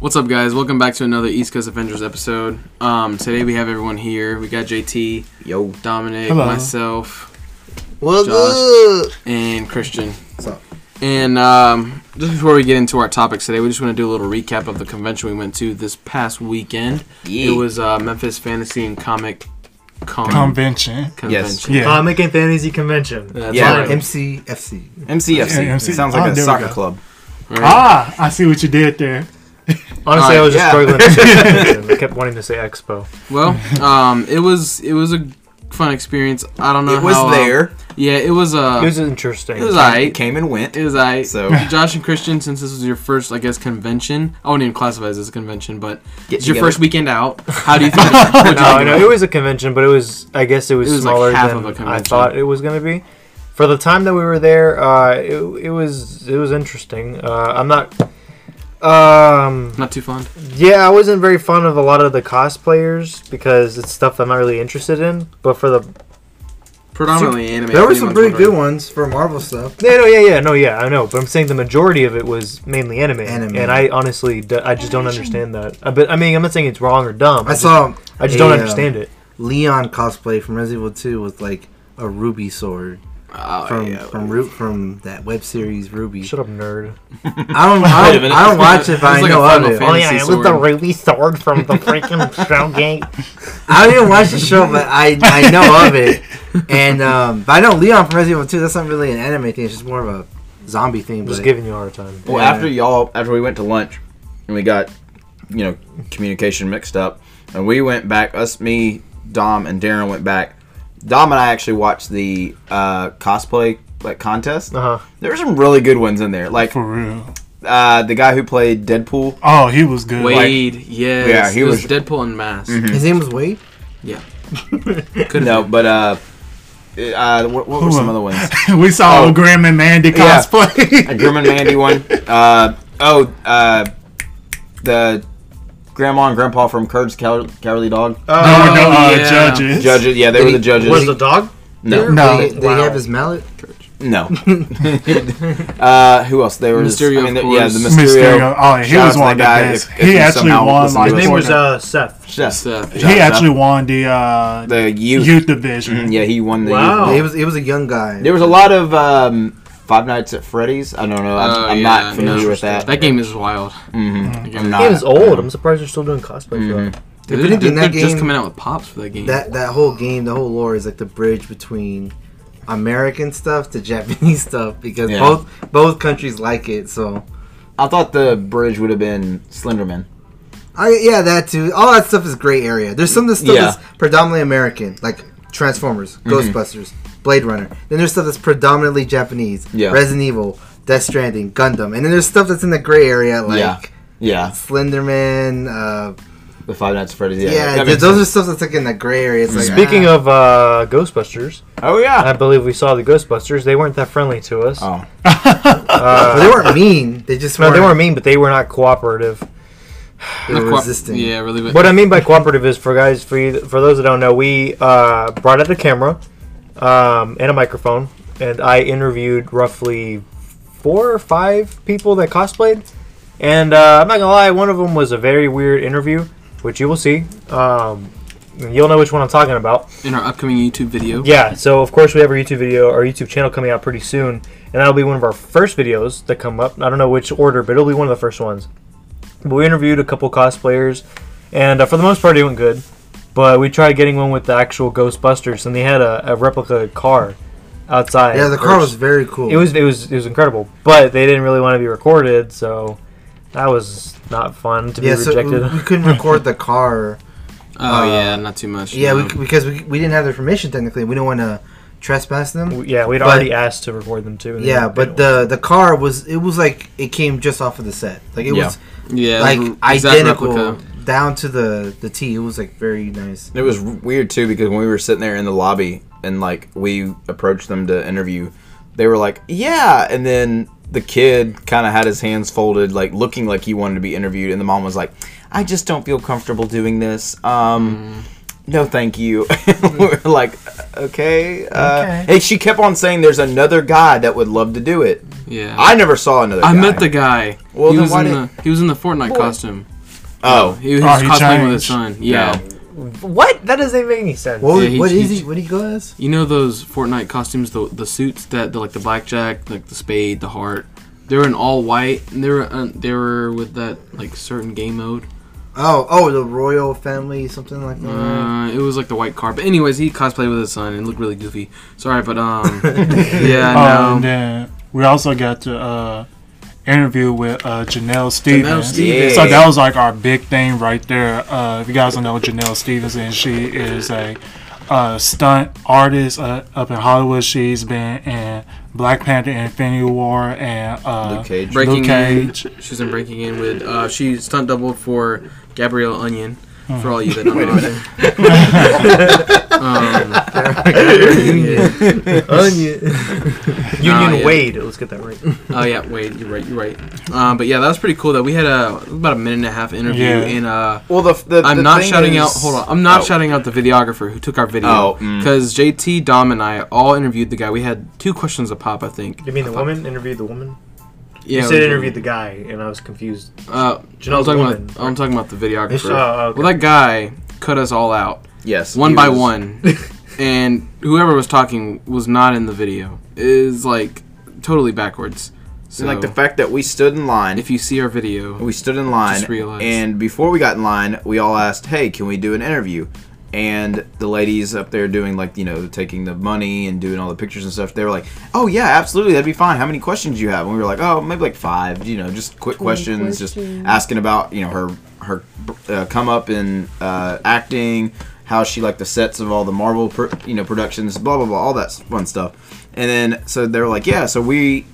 What's up, guys? Welcome back to another East Coast Avengers episode. Um, today we have everyone here. We got JT, Yo. Dominic, Hello. myself, What's Josh. and Christian. What's up? And um, just before we get into our topics today, we just want to do a little recap of the convention we went to this past weekend. Yeah. It was uh, Memphis Fantasy and Comic Con Convention. Convention. Yeah. Comic and Fantasy Convention. That's Yeah. right. MCFC. MCFC. Yeah, MC. Sounds like Oh, a soccer club. Right. Ah, I see what you did there. Honestly, I was just Alright, struggling to say convention. I kept wanting to say expo. Well, um, it was it was a fun experience. I don't know. It was how, uh, there. yeah, it was. Uh, It was interesting. It was It alright. came and went. It was I. So- Josh and Christian, since this was your first, I guess, convention. I wouldn't even classify this as a convention, but Get it's your first weekend out. How do you think? what'd you no, I know it was a convention, but it was. I guess it was, It was like smaller half than of a I convention. thought it was going to be. For the time that we were there, uh, it, it was it was interesting. Uh, I'm not. Um. Not too fond. Yeah, I wasn't very fond of a lot of the cosplayers because it's stuff I'm not really interested in. But for the Predominantly anime. There were some pretty good ones for Marvel stuff. yeah, no, yeah, yeah, no, yeah, I know. But I'm saying the majority of it was mainly anime, Anime. and I honestly, d- I just don't understand that. I, but I mean, I'm not saying it's wrong or dumb. I just- saw I just a, don't um, understand it. Leon cosplay from Resident Evil 2 with like a ruby sword Oh, from yeah. from Ru- from that web series RWBY. Shut up, nerd. I don't Wait a I don't. I don't watch it, but I like know of it. Oh, yeah, it was the ruby sword from the freaking Showgate. I don't even watch the show, but I I know of it. And um, but I know Leon from Resident Evil 2. That's not really an anime thing. It's just more of a zombie thing. I'm But just giving you a hard time. Well, Yeah. after y'all, after we went to lunch, and we got, you know, communication mixed up, and we went back. Us, me, Dom, and Darren went back. Dom and I actually watched the uh, cosplay like contest. Uh huh. There were some really good ones in there, like For real. uh, the guy who played Deadpool. Oh, he was good. Wade, yes. Yeah, he it was, was- Deadpool and Mask. his name was Wade. Yeah, Could've No, been. but uh, uh, what, what were some other ones? we saw Oh. a Grim and Mandy Yeah. cosplay. a Grim and Mandy one. Uh, oh, uh, the grandma and grandpa from Courage Cow- Cowardly Dog. They were the uh, yeah. judges. Judges, yeah, they were the judges. Was the dog? no, No. They, they Wow. have his mallet. no. uh, who else? They were Mysterio, I mean, of yeah, the Mysterio. Mysterio. Oh, yeah, he Shout was one of to the that guy best. if- if he he actually won like His name was uh, Seth. Chef. Seth. he Shout out to actually won the uh, the youth. youth division. Mhm, yeah, he won the. Wow. Youth. Yeah, he was he was a young guy. There was a lot of um, Five Nights at Freddy's. I don't know. I'm, Oh, I'm yeah, not familiar no. with that. That game is wild. hmm That game I'm is- not. He was old. I'm surprised they're still doing cosplay for that. Dude, If anything, they're that just game- coming out with pops for that game. that that whole game, the whole lore is like the bridge between American stuff to Japanese stuff because Yeah. both both countries like it. So I thought the bridge would have been Slenderman. I yeah that too. All that stuff is gray area. There's some of the stuff Yeah. that's predominantly American, like Transformers, Mm-hmm. Ghostbusters, Blade Runner. Then there's stuff that's predominantly Japanese, Yeah. Resident Evil, Death Stranding, Gundam, and then there's stuff that's in the gray area like Yeah. Yeah, Slenderman. Uh, the Five Nights at Freddy's. Yeah, yeah, that th- makes those are stuff that's like in the gray area. It's like, Speaking ah. of uh, Ghostbusters, Oh yeah. I believe we saw the Ghostbusters. They weren't that friendly to us. Oh, But they weren't mean. They just No, weren't, they weren't mean, but they were not cooperative. They were Not quite- resistant. Yeah, really. What I mean by cooperative is for guys, for you, for those that don't know, we uh, brought out the camera um, and a microphone, and I interviewed roughly four or five people that cosplayed. And uh, I'm not gonna lie, one of them was a very weird interview, which you will see. Um, you'll know which one I'm talking about. in our upcoming YouTube video. Yeah, so of course we have our YouTube video, our YouTube channel coming out pretty soon, and that'll be one of our first videos that come up. I don't know which order, but it'll be one of the first ones. But we interviewed a couple cosplayers, and uh, for the most part, it went good. But we tried getting one with the actual Ghostbusters, and they had a, a replica car outside. Yeah, the car was very cool. It was it was it was incredible, but they didn't really want to be recorded, so that was not fun to yeah, be so rejected. we, we couldn't record the car. Oh Uh, yeah, not too much. Yeah, no. we, because we, we didn't have their permission technically. We didn't want to trespass them. yeah, we'd But- already asked to record them too. Yeah, but the the car was it was like it came just off of the set. Like it Yeah. was yeah, like the exact identical replica. Down to the the T. It was like very nice. it was weird too because when we were sitting there in the lobby and like we approached them to interview, they were like, "Yeah," and then the kid kind of had his hands folded, like looking like he wanted to be interviewed, and the mom was like, "I just don't feel comfortable doing this." Um. No, thank you. we're like, okay. Uh, Okay. Hey, she kept on saying there's another guy that would love to do it. Yeah. I never saw another. I guy. met the guy. Well, he then was why in did- the he was in the Fortnite costume. Oh, he was Oh, he cosplaying with his son. Yeah. What? That doesn't make any sense. What, Yeah, he- what is he- he? What do you go as? You know those Fortnite costumes, the the suits that the like the blackjack, like the spade, the heart. They were in all white, and they were uh, they were with that like certain game mode. Oh, oh, the royal family, something like that. Uh, it was like the white car. But anyways, he cosplayed with his son and looked really goofy. Sorry, but um, yeah, and no. then we also got to uh, interview with uh, Janelle Stevens. Stevens. So that was like our big thing right there. Uh, if you guys don't know Janelle Stevens, and she is a uh, stunt artist uh, up in Hollywood. She's been in Black Panther, and Infinity War, and uh, Luke Cage. Breaking Luke Cage. in. She's in Breaking In with. Uh, she stunt doubled for Gabrielle Onion. For all you that don't know. um, Onion. Union yeah. Wade. Let's get that right. Oh yeah, wait, you're right, you're right. Um, but yeah, that was pretty cool. That we had a about a minute and a half interview, Yeah. and uh, Well, the, the I'm the not thing shouting is- out. Hold on, I'm not Oh. shouting out the videographer who took our video Oh, mm. because JT, Dom, and I all interviewed the guy. We had two questions a pop, I think. You mean the I thought- woman? Interviewed the woman? Yeah, you said did. interviewed the guy, and I was confused. Uh, I'm talking woman. about. I'm talking about the videographer. Oh, okay. Well, that guy cut us all out Yes, one by was- one, and whoever was talking was not in the video. Is like totally backwards. So And like the fact that we stood in line, if you see our video, we stood in line, Just realized. and before we got in line, we all asked, "Hey, can we do an interview?" And the ladies up there doing like you know taking the money and doing all the pictures and stuff, they were like, "Oh yeah, absolutely, that'd be fine. How many questions do you have?" And we were like, "Oh, maybe like five. You know, just quick questions, just asking about you know her her uh, come up in uh, acting, how she liked the sets of all the Marvel pro- you know productions, blah blah blah, all that fun stuff." And then so they were like, "Yeah, so we."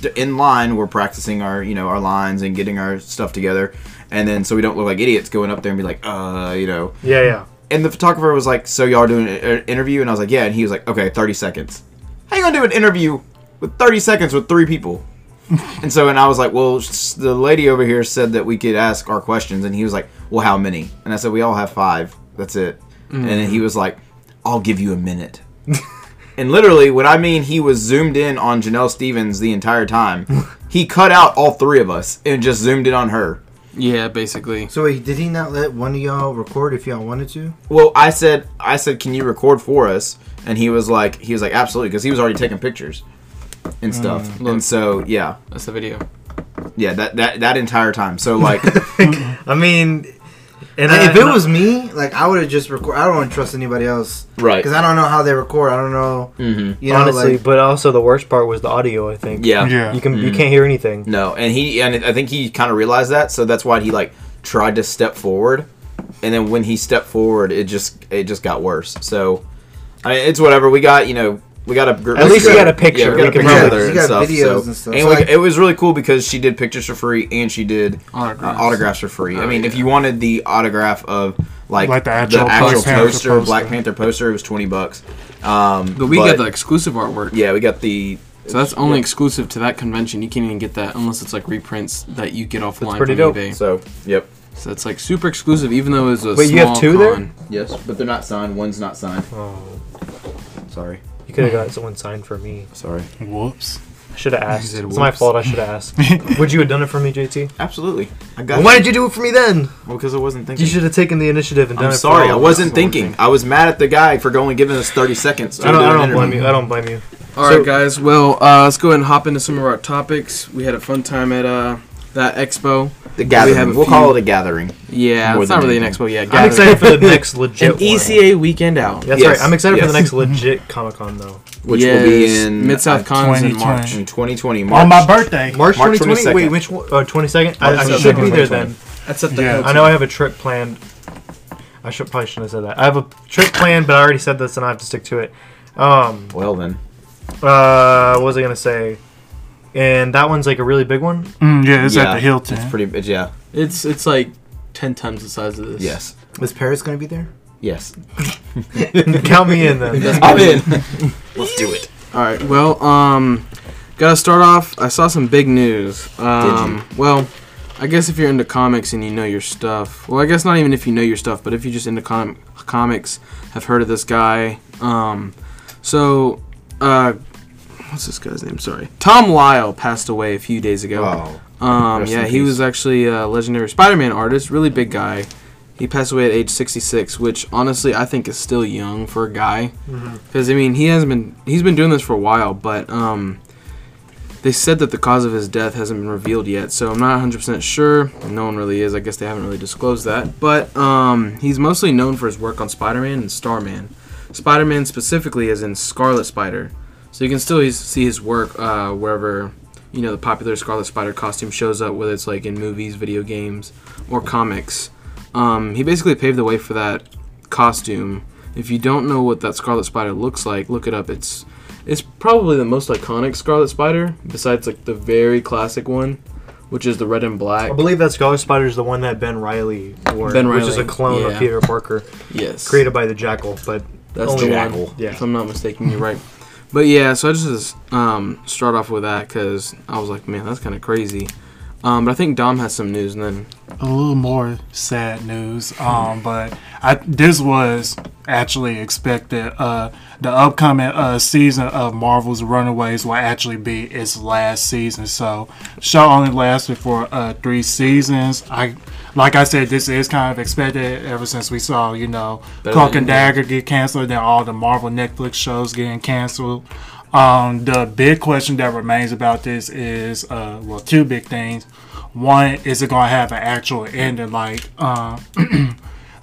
d- in line we're practicing our you know our lines and getting our stuff together and then so we don't look like idiots going up there and be like uh you know Yeah, yeah. And the photographer was like so y'all doing an interview? And i was like yeah. And he was like okay 30 seconds. How you gonna do an interview with 30 seconds with three people? And so and i was like well the lady over here said that we could ask our questions. And he was like well how many? And i said we all have five. That's it. Mm. And then he was like i'll give you a minute. And literally, what I mean, he was zoomed in on Janelle Stevens the entire time. he cut out all three of us and just zoomed in on her. Yeah, basically. So wait, did he not let one of y'all record if y'all wanted to? Well, I said, I said, can you record for us? And he was like, he was like, absolutely, because he was already taking pictures and stuff. Look. and so, yeah, That's the video. yeah, that that that entire time. So like, I mean, and And I- if it was me, like I would have just record. I don't want to trust anybody else right? because I don't know how they record. I don't know. Mm-hmm. You know, honestly, like, but also the worst part was the audio. I think. Yeah. Yeah. You can you Mhm. can't hear anything. No, and he and I think he kind of realized that, so that's why he like tried to step forward, and then when he stepped forward, it just it just got worse. So, I mean, it's whatever. We got you know we got a gr- At least we got a picture. Yeah, we got a We can picture together it. and stuff. videos so, and stuff. and So, we, like- it was really cool because she did pictures for free and she did uh, Autographs. autographs for free. I Oh, mean, if you wanted the autograph of like, Like the actual actual Black Panther poster, Black. Panther poster, it was twenty bucks. Um, But we got the exclusive artwork. yeah, we got the So that's only yeah. exclusive to that convention. You can't even get that unless it's like reprints that you get offline pretty from dope. eBay. So, yep. So it's like super exclusive, even though it was a Wait, small you have two there? Yes, but they're not signed. One's not signed. Oh, Sorry. You could have got someone signed for me. Sorry. Whoops. I should have asked. said It's my fault. I should have asked. Would you have done it for me, JT? Absolutely. I got Well, why did you do it for me then? Well, because I wasn't thinking. You should have taken the initiative and done it. I'm it. sorry, for I wasn't That's thinking. thing. I was mad at the guy for only giving us 30 seconds. I don't. I don't blame you. I don't blame you. All right, So- guys. Well, uh, let's go ahead and hop into some of our topics. We had a fun time at uh, that expo. The We gathering. have a We will few- call it a gathering. Yeah, it's not than really an anything. expo. Yeah, I'm excited for the next legit. An one. ECA weekend out. That's Yes. right. I'm excited for the next legit Comic Con though. Which will be in Mid South uh, Cons in March. in 2020. March. On my birthday. March March 2020. Wait, which one? Uh, 22nd. I, I should be there then. That's at the Yeah. I know I have a trip planned. I should probably shouldn't have said that. I have a trip planned, but I already said this, and I have to stick to it. Um, Well then, uh, what was I gonna say? And that one's like a really big one. Mm, yeah, it's yeah, at the Hilton. It's pretty. It's, yeah. It's it's like ten times the size of this. Yes. is Paris gonna be there? Yes. Count me in then. I'm in. Let's do it. All right. Well, um, gotta start off. I saw some big news. Um, Well, I guess if you're into comics and you know your stuff. Well, I guess not even if you know your stuff, but if you're just into com- comics, have heard of this guy. Um, so, uh, what's this guy's name? Sorry, Tom Lyle passed away a few days ago. Oh, Um, yeah, he peace. was actually a legendary Spider-Man artist, really big guy. He passed away at age 66, which honestly I think is still young for a guy. Because I mean, he hasn't been he's been doing this for a while, but um, they said that the cause of his death hasn't been revealed yet, so I'm not 100% sure. No one really is. I guess they haven't really disclosed that. But um, he's mostly known for his work on Spider-Man and Starman. Spider-Man specifically is in Scarlet Spider, so you can still see his work uh, wherever you know the popular Scarlet Spider costume shows up, whether it's like in movies, video games, or comics. Um, he basically paved the way for that costume. If you don't know what that Scarlet Spider looks like, look it up. It's it's probably the most iconic Scarlet Spider, besides like the very classic one, which is the red and black. I believe that Scarlet Spider is the one that Ben Reilly wore, Ben which is a clone yeah. of Peter Parker, Yes, created by the Jackal. But That's the one. one. Yeah. If I'm not mistaken, you're right. But yeah, so I just um, start off with that because I was like, man, that's kind of crazy. Um, but I think Dom has some news, and then a little more sad news. Um, but I this was actually expected. Uh, the upcoming uh season of Marvel's Runaways will actually be its last season. So, show only lasted for uh three seasons. I like I said, this is kind of expected ever since we saw you know Better Cloak and Dagger get canceled, then all the Marvel Netflix shows getting canceled. Um, the big question that remains about this is, uh, well, two big things. One, is it gonna have an actual ending, like, uh,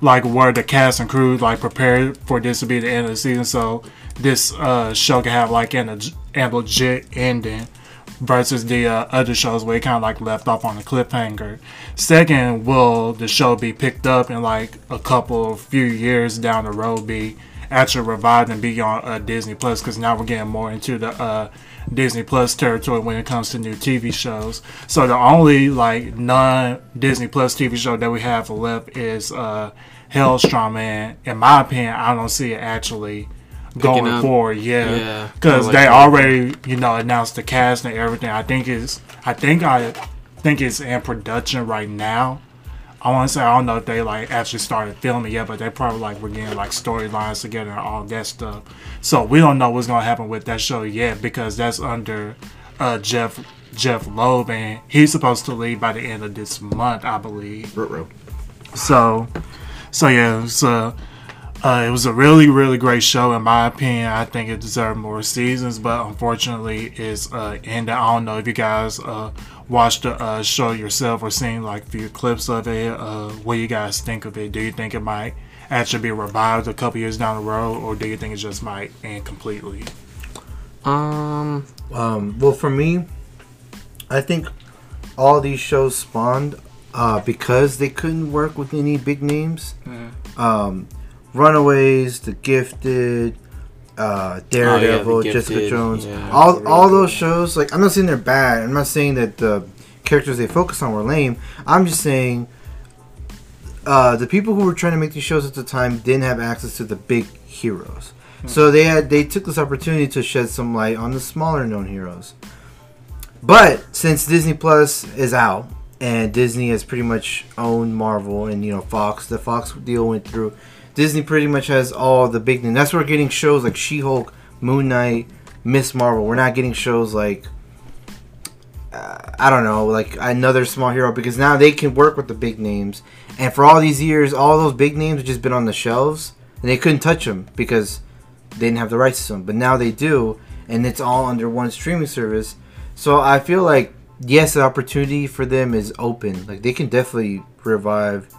like where the cast and crew like prepared for this to be the end of the season, so this uh, show can have like an, a legit ending versus the uh, other shows where it kind of like left off on a cliffhanger. Second, will the show be picked up in like a couple few years down the road, be actually revived and be on uh, Disney Plus? Because now we're getting more into the uh, Disney Plus territory when it comes to new TV shows. So the only like non Disney Plus TV show that we have left is uh, Helstrom, and in my opinion, I don't see it actually going up. forward. Yeah, Yeah, because kinda like they that. already you know announced the cast and everything. I think it's I think I think it's in production right now. I want to say I don't know if they like actually started filming yet, but they probably like were getting like storylines together and all that stuff. So we don't know what's gonna happen with that show yet because that's under uh, Jeph Jeph Loeb and he's supposed to leave by the end of this month, I believe. Ruh-roh. So, so yeah, so uh, it was a really, really great show in my opinion. I think it deserved more seasons, but unfortunately, it's uh, ended. I don't know if you guys uh, watched the uh, show yourself or seen like a few clips of it. Uh, what do you guys think of it? Do you think it might actually be revived a couple years down the road, or do you think it just might end completely? um, Um, well, for me, I think all these shows spawned uh, because they couldn't work with any big names. Um, Runaways, The Gifted, uh, Daredevil, Oh, The Jessica Gifted, Jones, yeah, all really all those shows. Like, I'm not saying they're bad. I'm not saying that the characters they focus on were lame. I'm just saying. Uh, the people who were trying to make these shows at the time didn't have access to the big heroes, so they had they took this opportunity to shed some light on the smaller known heroes. But since Disney Plus is out and Disney has pretty much owned Marvel and you know Fox, the Fox deal went through. Disney pretty much has all the big names. That's where we're getting shows like She-Hulk, Moon Knight, Ms. Marvel. We're not getting shows like uh, I don't know, like another small hero because now they can work with the big names. And for all these years, all those big names have just been on the shelves and they couldn't touch them because they didn't have the rights to them. But now they do, and it's all under one streaming service. So I feel like yes, the opportunity for them is open. Like they can definitely revive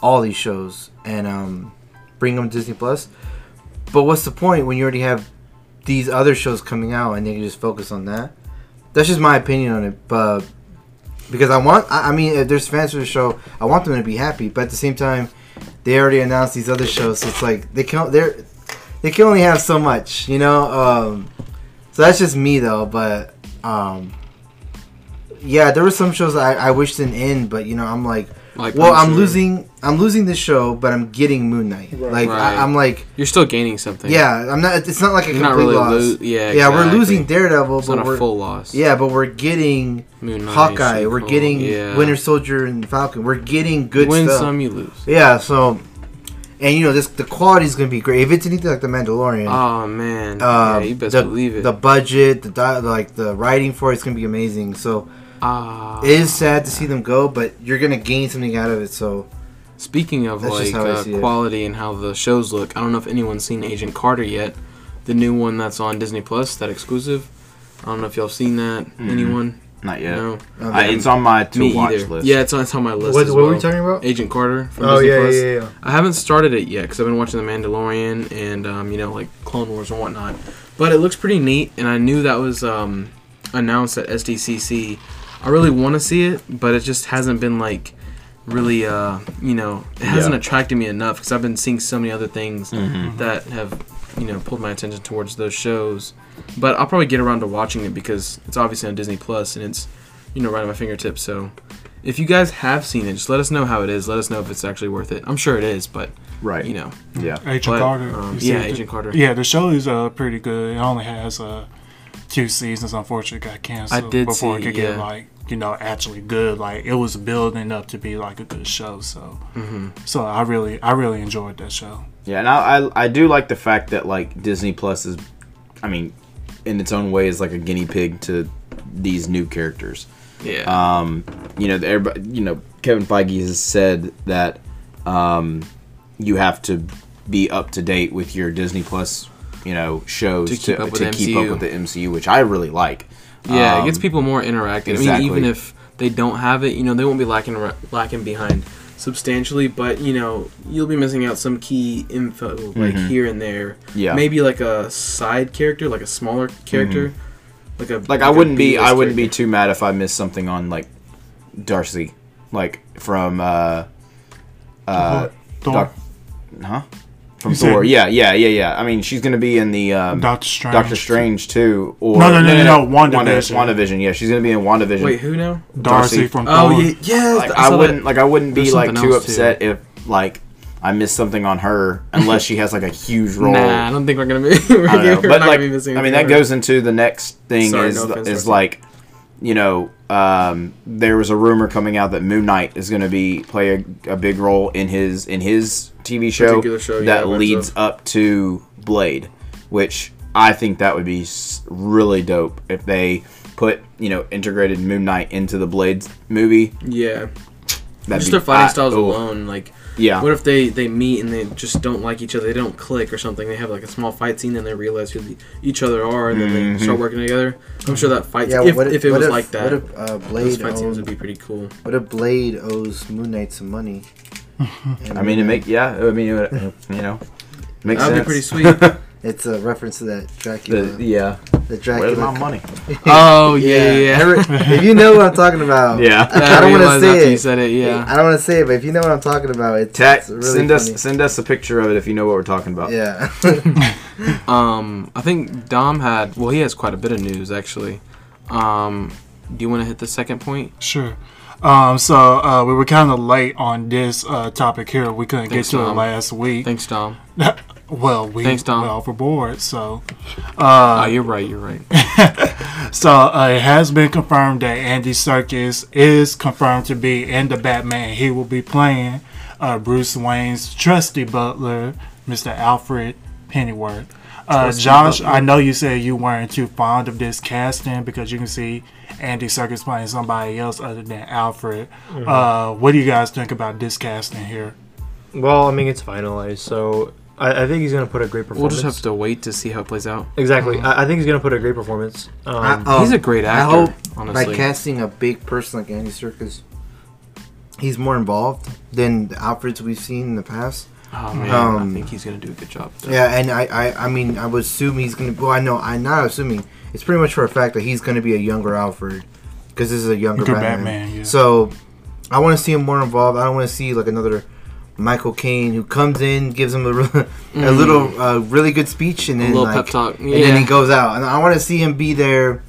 all these shows and um, bring them to Disney Plus. But what's the point when you already have these other shows coming out and they can just focus on that? That's just my opinion on it. But because I want, I, I mean, if there's fans for the show, I want them to be happy. But at the same time, they already announced these other shows. So it's like they can they're they can only have so much, you know. Um, so that's just me though. But um, yeah, there were some shows I, I wish didn't end, but you know, I'm like, like well, I'm losing, I'm losing this show, but I'm getting Moon Knight. Like Right. I, I'm like, You're still gaining something. yeah, I'm not. It's not like a You're complete not really loss. lo- yeah, yeah, we're losing Daredevil, It's but not we're a full loss. yeah, but we're getting Moon Knight, Hawkeye. We're She-Hulk, getting yeah. Winter Soldier and Falcon. We're getting You good win stuff. some, you lose. Yeah, so and you know this the quality is gonna be great. If it's anything like the Mandalorian, Oh man, uh, yeah, you best the, believe it. The budget, the di- like the writing for it's gonna be amazing. So Ah. it is sad to see them go, but you're gonna gain something out of it. So Speaking of That's like uh, see it. quality and how the shows look, I don't know if anyone's seen Agent Carter yet, the new one that's on Disney Plus, that exclusive. I don't know if y'all seen that. Anyone? Not yet. No, I, it's on my to watch either. list. Yeah, it's on, it's on my list. What, as what were we talking about? Agent Carter from Oh Disney yeah, Plus. yeah, yeah, yeah. I haven't started it yet because I've been watching The Mandalorian and um, you know like Clone Wars and whatnot. But it looks pretty neat, and I knew that was um, announced at SDCC. I really want to see it, but it just hasn't been like really, uh, you know, it hasn't Yeah. attracted me enough because I've been seeing so many other things Mhm. that have you know pulled my attention towards those shows. But I'll probably get around to watching it because it's obviously on Disney Plus and it's you know right at my fingertips. So. If you guys have seen it, just let us know how it is. Let us know if it's actually worth it. I'm sure it is, but Right. you know, Yeah. Agent but, Carter. um, yeah, it? Agent Carter. Yeah, the show is uh pretty good. It only has uh two seasons. Unfortunately, got canceled did before see it could it, get like you know actually good. Like it was building up to be like a good show. So hmm so I really I really enjoyed that show. Yeah, and I, I I do like the fact that like Disney Plus is, I mean, in its own way is like a guinea pig to these new characters. Yeah. Um, you know, everybody, you know, Kevin Feige has said that um, you have to be up to date with your Disney Plus, you know, shows To keep up with to keep up with the MCU, which I really like. Yeah, it Um, gets people more interactive. I mean, even if they don't have it, you know, they won't be lacking lacking behind substantially, but you know, you'll be missing out some key info like Mhm. here and there. Yeah. Maybe like a side character, like a smaller character, like a Mm-hmm. Like I wouldn't be I wouldn't be too mad if I missed something on like Darcy, like from uh uh Thor, Doc- huh from You said- Thor. Yeah, yeah, yeah, yeah. I mean, she's gonna be in the um, Doctor Strange. Doctor Strange too. Or No, no, no, no, no, Wanda- WandaVision. WandaVision. Yeah, she's gonna be in WandaVision. Wait, who now? Darcy, Darcy. from Oh, Thor. yeah, yes. like I I wouldn't that. like I wouldn't be There's like something too else, too. upset if like I missed something on her unless she has like a huge role. Nah, I don't think we're gonna be. We're, I don't know. But like, be missing I mean, anything that goes into the next thing Sorry, is no offense, is Darcy. like, you know, um, there was a rumor coming out that Moon Knight is going to be play a, a big role in his in his TV show, show, that I've leads up to Blade, which I think that would be really dope if they put you know integrated Moon Knight into the Blade movie. Yeah, That'd just be- their fighting I- styles oh, alone, like. Yeah, What if they they meet and they just don't like each other? They don't click or something. They have like a small fight scene and they realize who the, each other are, and then Mhm. they start working together. I'm sure that fight, yeah, if, what if it what was if, like that, what if uh, those Blade fight scenes owes, would be pretty cool. what if Blade owes Moon Knight some money? I mean, it make yeah. I mean, it, you know, makes That'd sense. be pretty sweet. it's a reference to that Dracula. The, yeah, the Dracula. where's my money? oh yeah, yeah. Every- if you know what I'm talking about, Yeah. I don't want to realized after say you it. said it. Yeah. I don't want to say it, but if you know what I'm talking about, it's, Tech, it's really send funny. us send us a picture of it if you know what we're talking about. Yeah. Um, I think Dom had. Well, he has quite a bit of news actually. Um, do you want to hit the second point? Sure. Um, so uh, we were kind of late on this uh, topic here. We couldn't Thanks, get to it last week. Thanks, Dom. Well, we Thanks, Tom. went overboard. So, Oh, uh, you're right. You're right. so uh, it has been confirmed that Andy Serkis is confirmed to be in the Batman. He will be playing uh, Bruce Wayne's trusty butler, Mr. Alfred Pennyworth. Uh, Josh, butler. I know you said you weren't too fond of this casting because you can see Andy Serkis playing somebody else other than Alfred. Uh, what do you guys think about this casting here? Well, I mean, it's finalized, so I, I think he's gonna put a great performance. We'll performance. just have to wait to see how it plays out. exactly. I, I think he's gonna put a great performance. Um, I- oh, He's a great I actor. hope honestly. by casting a big person like Andy Serkis, he's more involved than the Alfreds we've seen in the past. Oh man, Um, I think he's gonna do a good job. though. Yeah, and I, I, I mean, I would assume he's gonna. Well, I know, I'm not assuming. It's pretty much for a fact that he's gonna be a younger Alfred, because this is a younger Younger Batman. Batman, yeah. So, I want to see him more involved. I don't want to see like another Michael Caine who comes in, gives him a, re- a little, uh, really good speech, and Mm. a then little like, pep talk. and then he goes out. And I want to see him be there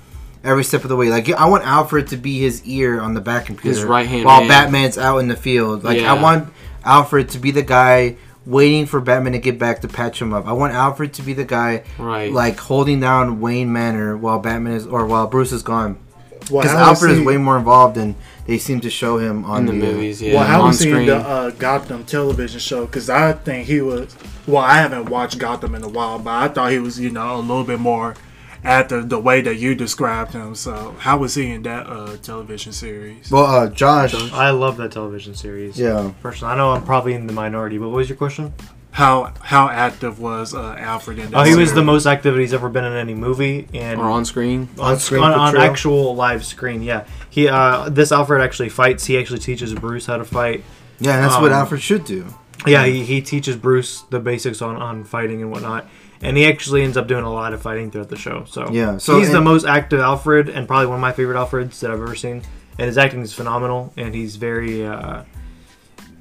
every step of the way. Like I want Alfred to be his ear on the back computer, His right-hand while man. Batman's out in the field. Like Yeah. I want Alfred to be the guy waiting for Batman to get back to patch him up. I want Alfred to be the guy Right. like holding down Wayne Manor while Batman is or while Bruce is gone. Because how was Alfred is way more involved than they seem to show him on in the uh, movies. Yeah, well, how on was he in screen. the uh, Gotham television show? Because I think he was. Well, I haven't watched Gotham in a while, but I thought he was, you know, a little bit more active the way that you described him. So, how was he in that uh, television series? Well, uh, Josh. I love that television series. Yeah. Personally, I know I'm probably in the minority, but what was your question? How how active was uh, Alfred in that? Oh, he was the most active he's ever been in any movie, and or on screen. on, On-screen on, on actual live screen. Yeah, he uh, this Alfred actually fights. He actually teaches Bruce how to fight. Yeah, and that's what Um, Alfred should do. Yeah, he, he teaches Bruce the basics on, on fighting and whatnot. And he actually ends up doing a lot of fighting throughout the show. So Yeah, so he's the most active Alfred and probably one of my favorite Alfreds that I've ever seen. And his acting is phenomenal. And he's very. Uh,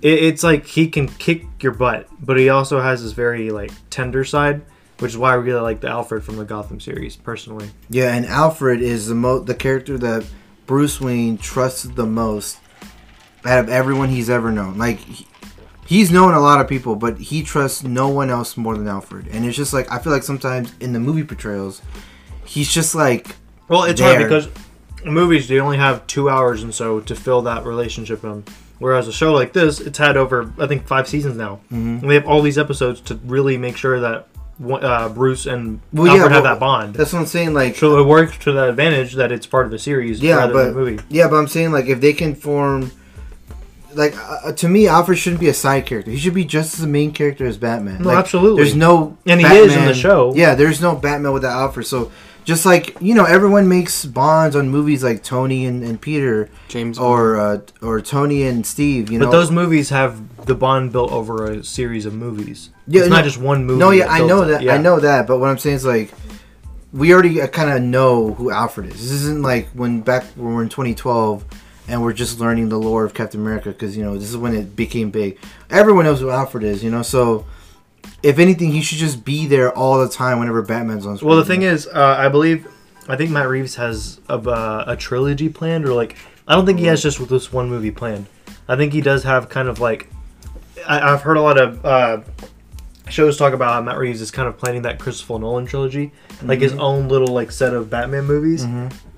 it, it's like he can kick your butt, but he also has this very like tender side, which is why I really like the Alfred from the Gotham series personally. Yeah, and Alfred is the mo- the character that Bruce Wayne trusts the most out of everyone he's ever known. Like he, he's known a lot of people, but he trusts no one else more than Alfred. And it's just like I feel like sometimes in the movie portrayals, he's just like Well, it's There. hard because movies they only have two hours and so to fill that relationship in. Whereas a show like this, it's had over I think five seasons now, Mhm. and they have all these episodes to really make sure that uh, Bruce and Well, yeah, Alfred have well, that bond. that's what I'm saying. Like So it works to the advantage that it's part of the series Yeah, rather but movie. yeah, but I'm saying like if they can form. Like uh, to me, Alfred shouldn't be a side character. He should be just as the main character as Batman. No, Like, absolutely. There's no And he is in the show. Yeah, there's no Batman without Alfred. So just like you know, everyone makes bonds on movies like Tony and, and Peter, James or uh, or Tony and Steve. You know. But those movies have the bond built over a series of movies. Yeah, it's no- not just one movie. no, yeah, I know that. Yeah. I know that. But what I'm saying is like. We already kind of know who Alfred is. This isn't like when back when we're in 2012 and we're just learning the lore of Captain America because you know this is when it became big. Everyone knows who Alfred is, you know. So if anything, he should just be there all the time whenever Batman's on screen. Well, the thing is, uh, I believe, I think Matt Reeves has a, uh, a trilogy planned, or like, I don't think he has just with this one movie planned. I think he does have kind of like, I, I've heard a lot of uh, shows talk about how Matt Reeves is kind of planning that Christopher Nolan trilogy, like his own little like set of Batman movies.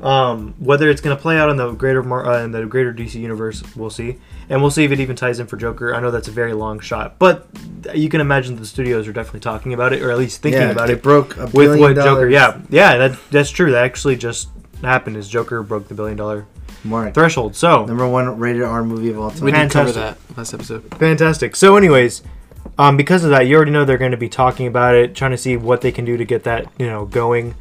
Um, whether it's going to play out in the greater Mar- uh, in the greater DC universe, we'll see, and we'll see if it even ties in for Joker. I know that's a very long shot, but you can imagine the studios are definitely talking about it, or at least thinking yeah, about they it broke a with billion what Joker. Yeah, yeah, that that's true. That actually just happened. Is Joker broke the billion dollar mark. threshold? So Number one rated R movie of all time. We didn't cover Fantastic. that last episode. fantastic. So, anyways, um, because of that, you already know they're going to be talking about it, trying to see what they can do to get that you know going.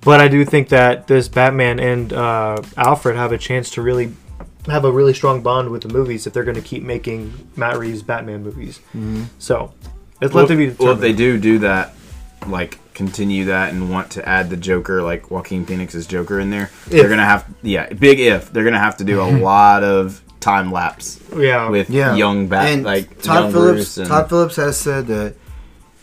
But I do think that this Batman and uh, Alfred have a chance to really have a really strong bond with the movies if they're going to keep making Matt Reeves Batman movies. So it's Well, left to be well, if they do do that, like continue that and want to add the Joker, like Joaquin Phoenix's Joker in there, they're gonna have yeah, big if they're gonna have to do a lot of time lapse yeah, with Yeah, young Bat, and like Todd young Phillips. Bruce and, Todd Phillips has said that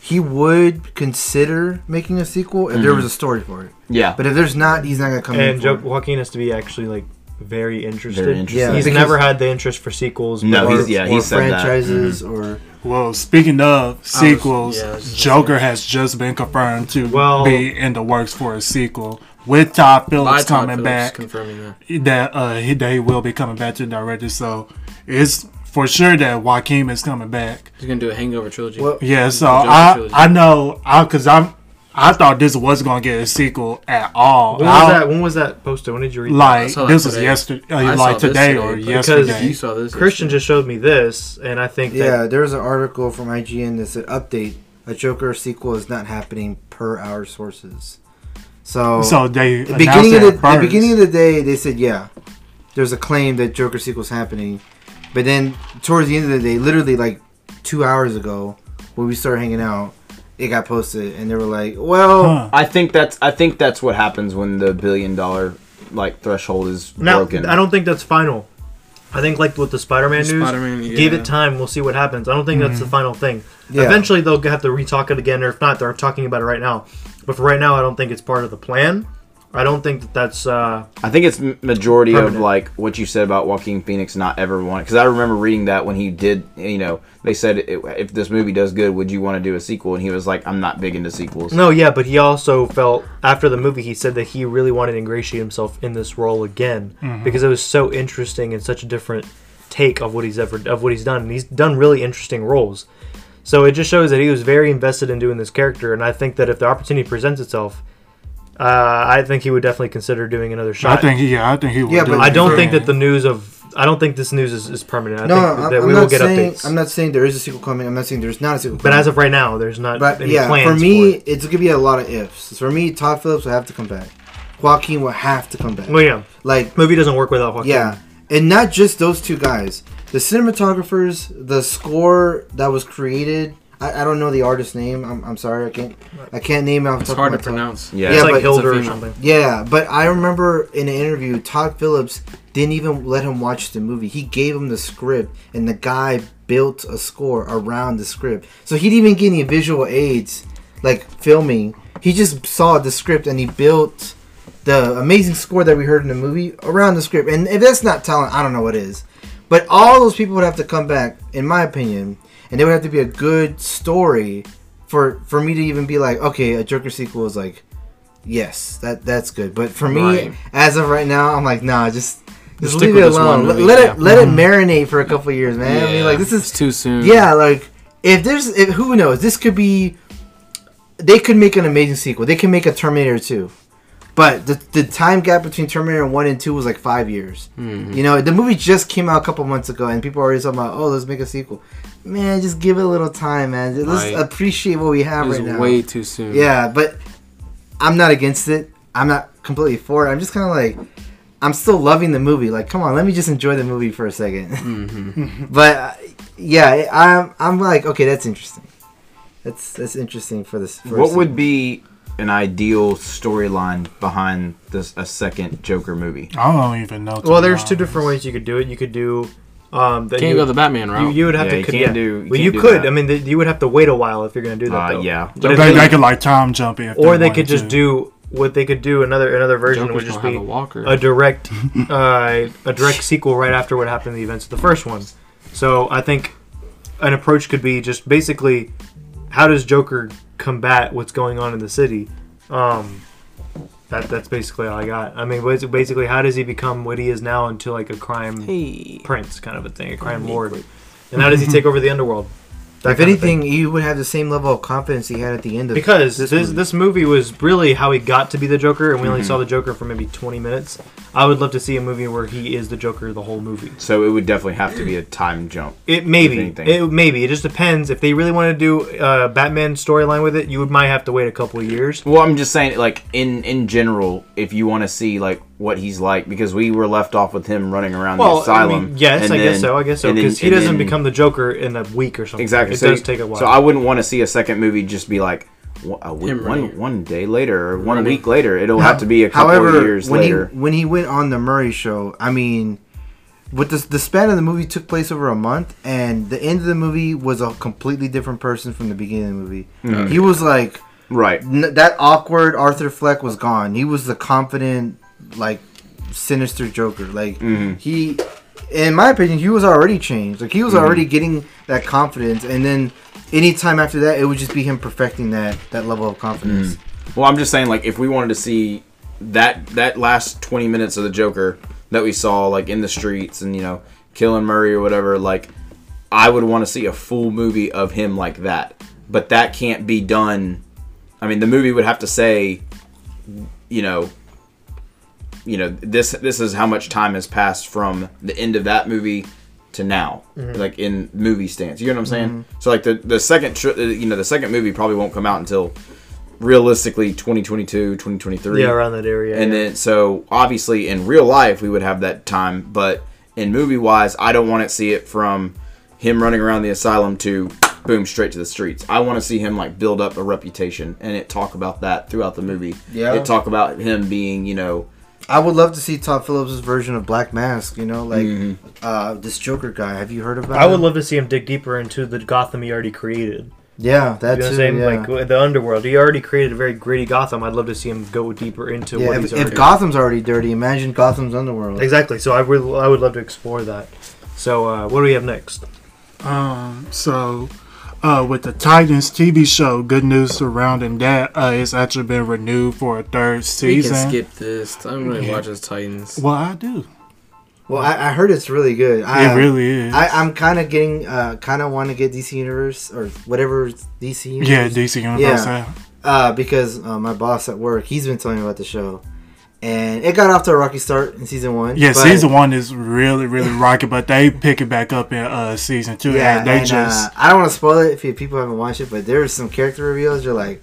he would consider making a sequel if there mm-hmm. was a story for it. yeah, But if there's not, he's not gonna come in. and for jo- Joaquin has to be actually like very interested. Very interested. Yeah, he's because- never had the interest for sequels. No, but- he's- yeah, he or said that. franchises mm-hmm. or Well, speaking of sequels, was just Joker has just been confirmed to Well- be in the works for a sequel with Todd By Phillips Todd coming Phillips back. confirming that. That uh, he, that he will be coming back to the director. So it's for sure that Joaquin is coming back. He's gonna do a Hangover trilogy. Well, Yeah, so I trilogy. I know I because I'm I thought this was gonna get a sequel at all. When was don't- that? When was that posted? When did you read? that? Like that this was today. yesterday, uh, like today today, or but- Because yesterday. you saw this. Christian just showed me this, and I think yeah, there was an article from IGN that said update: a Joker sequel is not happening per our sources. So, so they the beginning of the, at the beginning of the day, they said yeah, there's a claim that Joker sequel's happening, but then towards the end of the day, literally like two hours ago, when we started hanging out, it got posted, and they were like, well. Huh. I think that's I think that's what happens when the billion dollar like threshold is now broken. I don't think that's final. I think like with the Spider-Man news, Spider-Man, give it time. We'll see what happens. I don't think that's the mm-hmm. final thing. Yeah. Eventually, they'll have to retalk it again, or if not, they're talking about it right now. But for right now, I don't think it's part of the plan. I don't think that that's. Uh, I think it's m- majority of like what you said about Joaquin Phoenix not ever wanting. Because I remember reading that when he did, you know, they said "I- if this movie does good, would you want to do a sequel? And he was like, I'm not big into sequels. no, yeah, but he also felt after the movie, he said that he really wanted to ingratiate himself in this role again because it was so interesting and such a different take of what he's ever of what he's done. And he's done really interesting roles. So it just shows that he was very invested in doing this character, and I think that if the opportunity presents itself, uh, I think he would definitely consider doing another shot. I shot. think he, yeah, I think he would. Yeah, do but it I don't think that the news of I don't think this news is, is permanent. I no, think I'm, that I'm we will not get saying updates. I'm not saying there is a sequel coming. I'm not saying there's not a sequel. but coming. as of right now, there's not But any yeah, plans for me, it. it's gonna be a lot of ifs. For me, Todd Phillips will have to come back. Joaquin will have to come back. Well, yeah, Like, movie doesn't work without Joaquin. yeah, and not just those two guys. The cinematographers, the score that was created. I, I don't know the artist's name. I'm, I'm sorry, I can't. I can't name it off the It's top hard of to tongue. pronounce. Yeah, it's Yeah, like but- Hildur or something. Yeah, but I remember in an interview, Todd Phillips didn't even let him watch the movie. He gave him the script, and the guy built a score around the script. So he didn't even get any visual aids, like filming. He just saw the script and he built the amazing score that we heard in the movie around the script. And if that's not talent, I don't know what is. But all those people would have to come back, in my opinion, and there would have to be a good story for for me to even be like, okay, a Joker sequel is like yes, that that's good. But for me, Right. as of right now, I'm like, nah, just just leave it alone. movie, let yeah. it let it mm-hmm. marinate for a couple years, man. I mean, like this it's is too soon. yeah, like if there's if, who knows, this could be they could make an amazing sequel. They can make a Terminator 2. But the, the time gap between Terminator 1 and 2 was like five years. Mm-hmm. You know, the movie just came out a couple months ago, and people are already talking about, oh, let's make a sequel. Man, just give it a little time, man. Let's Right. appreciate what we have It right now. way too soon. Yeah, but I'm not against it. I'm not completely for it. I'm just kind of like, I'm still loving the movie. Like, come on, let me just enjoy the movie for a 2nd but uh, yeah, I'm I'm like, okay, that's interesting. That's that's interesting for this. For What would be an ideal storyline behind this a second Joker movie? I don't even know. Well, there's two different ways you could do it. You could do. Um, that Can't you, go the Batman route. you, you would have Yeah, to. you could- can't yeah. do- you Well, can't you do could. that. I mean, th- you would have to wait a while if you're going to do that. Uh, though. yeah. But if They, they, they could like time jump it, if or they wanted could just to. do what they could do. Another another version Joker's would just gonna be have a walker. a direct uh, a direct sequel right after what happened in the events of the first one. So I think an approach could be just basically how does Joker combat what's going on in the city. Um, that that's basically all I got. I mean, basi- basically, how does he become what he is now into like a crime hey. prince kind of a thing, a crime lord, and how does he take over the underworld? That If kind of thing. anything, you would have the same level of confidence he had at the end of because this movie. this movie was really how he got to be the Joker, and we only mm-hmm. saw the Joker for maybe twenty minutes. I would love to see a movie where he is the Joker the whole movie. So it would definitely have to be a time jump. It maybe anything. it maybe it just depends if they really want to do a Batman storyline with it. You would might have to wait a couple of years. Well, I'm just saying, like in in general, if you want to see like what he's like, because we were left off with him running around the Well, I asylum. mean, yes, and I guess so. I guess so because he doesn't then- become the Joker in a week or something. exactly. It so, does take a while. So I wouldn't want to see a second movie just be like one, a week, one, one day later or one Running. week later. It'll have to be a couple However, of years when later. he when he went on the Murray show, I mean, with the the span of the movie took place over a month, and the end of the movie was a completely different person from the beginning of the movie. Mm-hmm. He was like right. n- that awkward Arthur Fleck was gone. He was the confident, like sinister Joker. Like Mm-hmm. he, in my opinion, he was already changed. Like he Mm-hmm. was already getting that confidence, and then anytime after that, it would just be him perfecting that that level of confidence. Well, I'm just saying, like, if we wanted to see that that last 20 minutes of the Joker that we saw, like, in the streets and you know, killing Murray or whatever, like, I would want to see a full movie of him like that. But that can't be done. I mean, the movie would have to say, you know, you know, this this is how much time has passed from the end of that movie to now, like in movie stance. You know what I'm saying? So like the the second, tr- uh, you know, the second movie probably won't come out until realistically 2022, 2023. yeah, around that area. And yeah. then so obviously in real life we would have that time, but in movie wise, I don't want to see it from him running around the asylum to boom straight to the streets. I want to see him like build up a reputation and it talk about that throughout the movie. Yeah. It talk about him being, you know, I would love to see Todd Phillips' version of Black Mask. You know, like Mm-hmm. uh, this Joker guy. Have you heard about? I would love to see him dig deeper into the Gotham he already created. Yeah, that's You know what I'm too. saying? yeah. Like the underworld, he already created a very gritty Gotham. I'd love to see him go deeper into yeah, what if, he's if. Gotham's already dirty, imagine Gotham's underworld. exactly. So I would I would love to explore that. So uh, what do we have next? Um, so, uh, with the Titans TV show, good news surrounding that. Uh, it's actually been renewed for a third We season. can skip this. I'm really Yeah. watching Titans. Well, I do. Well, I, I heard it's really good. I, it really is. I, I'm kind of getting, uh, kind of want to get DC Universe or whatever DC Universe. yeah, DC Universe. Yeah. Yeah. Uh, because uh, my boss at work, he's been telling me about the show, and it got off to a rocky start in season one. Yeah, season one is really, really rocky, but they pick it back up in uh season two. Yeah, and they and, just uh, I don't want to spoil it if people haven't watched it, but there's some character reveals. You're like,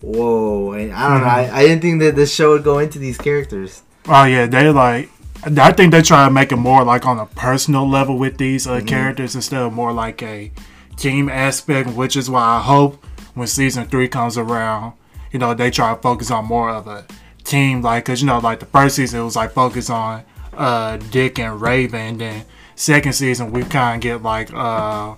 whoa! And I don't know. Mm-hmm. I, I didn't think that this show would go into these characters. Oh yeah, they like. I think they try to make it more like on a personal level with these uh, characters instead of more like a team aspect, which is why I hope when season three comes around, you know, they try to focus on more of a team, like because you know, like the first season it was like focused on uh, Dick and Raven, and then second season we kind of get like uh,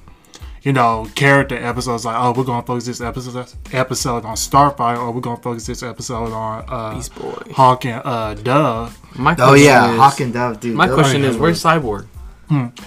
you know, character episodes like, oh, we're gonna focus this episode episode on Starfire, or we're gonna focus this episode on uh, Beast Boy. Hawk and uh, Dove. My Oh yeah, is, Hawk and Dove, dude. My question is, where's Cyborg?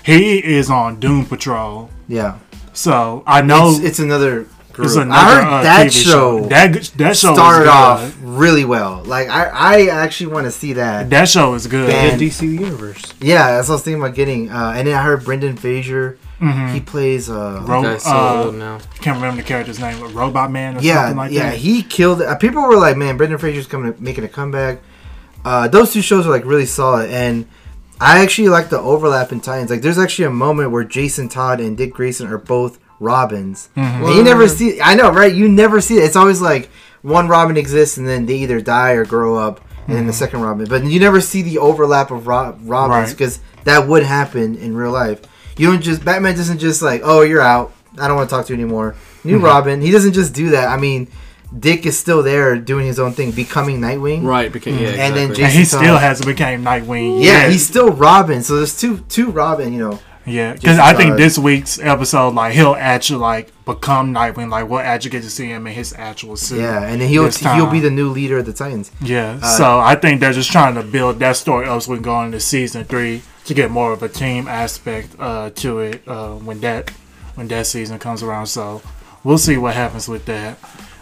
He is on Doom Patrol, Yeah, so I know it's, it's another group. it's I heard uh, that TV show, That that show started is good. off really well. Like I, I actually want to see that. That show is good. Band- In DC Universe. Yeah, that's what I was thinking about getting. Uh, and then I heard Brendan Fraser. Mhm. He plays. Uh, Ro- Guy's so uh, old now. Can't remember the character's name, but Robot Man or yeah, something like yeah, that. he killed it. Uh, people were like, "Man, Brendan Fraser's coming, making a comeback." Uh, those two shows are like really solid, and I actually like the overlap in Titans. Like, there's actually a moment where Jason Todd and Dick Grayson are both Robins, Mhm. and you never see. I know, right? You never see it. It's always like one Robin exists, and then they either die or grow up, and then the second Robin. But you never see the overlap of Ro- Robins Mm-hmm. Right. because that would happen in real life. You don't just Batman doesn't just like, oh, you're out. I don't want to talk to you anymore. New Mm-hmm. Robin. He doesn't just do that. I mean, Dick is still there doing his own thing, becoming Nightwing. Right, because yeah, And then exactly. and he still Todd. hasn't became Nightwing. Yeah, yet. he's still Robin. So there's two two Robin. You know. Yeah. Because I think this week's episode, like he'll actually like become Nightwing. Like we'll actually get to see him in his actual suit. Yeah, and then he'll he'll be the new leader of the Titans. Yeah, Uh, so I think they're just trying to build that story up so we can go into season three to get more of a team aspect uh, to it uh, when that when that season comes around. So we'll see what happens with that.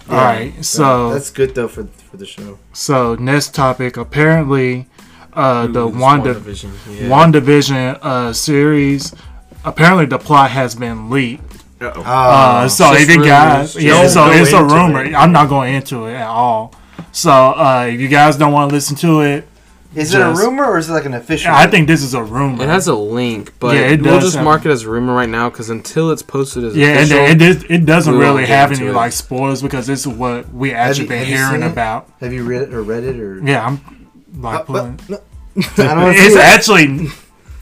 All right, so that's good though for for the show. so next topic. Apparently, uh, the Ooh, Wanda WandaVision, yeah. WandaVision uh, series. Apparently, the plot has been leaked. Uh-oh. Uh, so just if you guys, yeah, Don't so it's a rumor. it. I'm not going into it at all. So uh, if you guys don't want to listen to it, Is Just- it a rumor or is it like an official? I think this is a rumor. It has a link, but Yeah, it we'll just have- mark it as a rumor right now because until it's posted as yeah, and official, it, is, it doesn't really have any it. like spoilers because this is what we actually you- been have hearing seen it? about. Have you read it or read it or? Yeah, I'm like Uh, pulling. but- no. I don't it's see it. actually,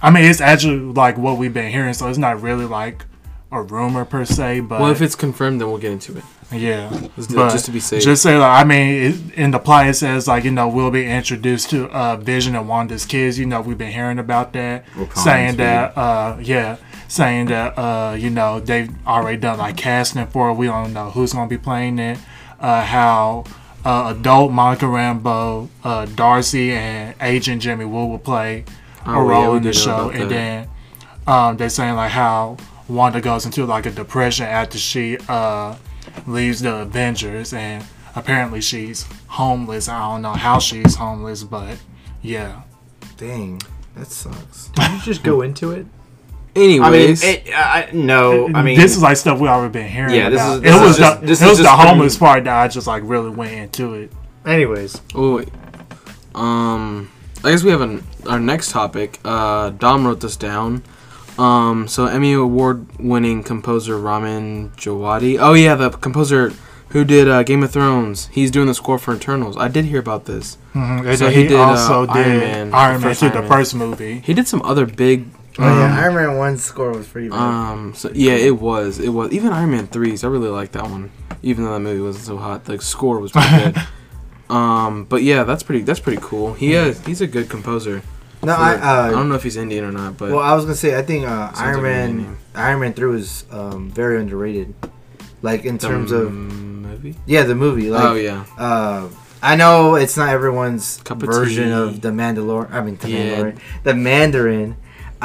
I mean, it's actually like what we've been hearing, so it's not really like a rumor per se. But well, if it's confirmed, then we'll get into it. yeah, Just, to- But just to be safe. Just say, like, I mean, it, in the plot it says like you know we'll be introduced to uh, Vision and Wanda's kids. You know we've been hearing about that, Wakandans, saying that uh, yeah, saying that uh, you know they've already done like casting for it. We don't know who's gonna be playing it. Uh, how uh, adult Monica Rambeau, uh, Darcy, and Agent Jimmy Woo will play a Oh, role we in the show, and then um, they're saying like how Wanda goes into like a depression after she uh, leaves the Avengers, and apparently she's homeless. I don't know how she's homeless, but yeah. Dang, that sucks. Did you just go into it? I mean, it, I, no. I mean, this is like stuff we already been hearing. Yeah, this about. is- it this was is just- the this it is was the just been- homeless part that I just like really went into it. Anyways, oh, wait. Um, I guess we have an, our next topic. Uh, Dom wrote this down. Um, so Emmy award-winning composer Ramin Djawadi. Oh yeah, the composer who did uh, Game of Thrones. He's doing the score for Eternals. I did hear about this. Mhm. So he he, did, uh, also Iron did Man, Iron the Man, first Iron the Man. first movie. He did some other big. Oh yeah, Um, Iron Man one score was pretty bad. Um, so yeah, it was. It was even Iron Man threes. I really liked that one, even though that movie wasn't so hot. The score was pretty good. Um, but yeah, that's pretty. That's pretty cool. He is. He's a good composer. no, I I uh, don't know if he's Indian or not, but well, I was gonna say I think uh, Iron Man. Iron Man three was um, very underrated. like in The terms of movie. yeah, the movie. Like, oh yeah. uh, I know it's not everyone's of version tea. of the Mandalorian. I mean, the Yeah. Mandalorian, the Mandarin.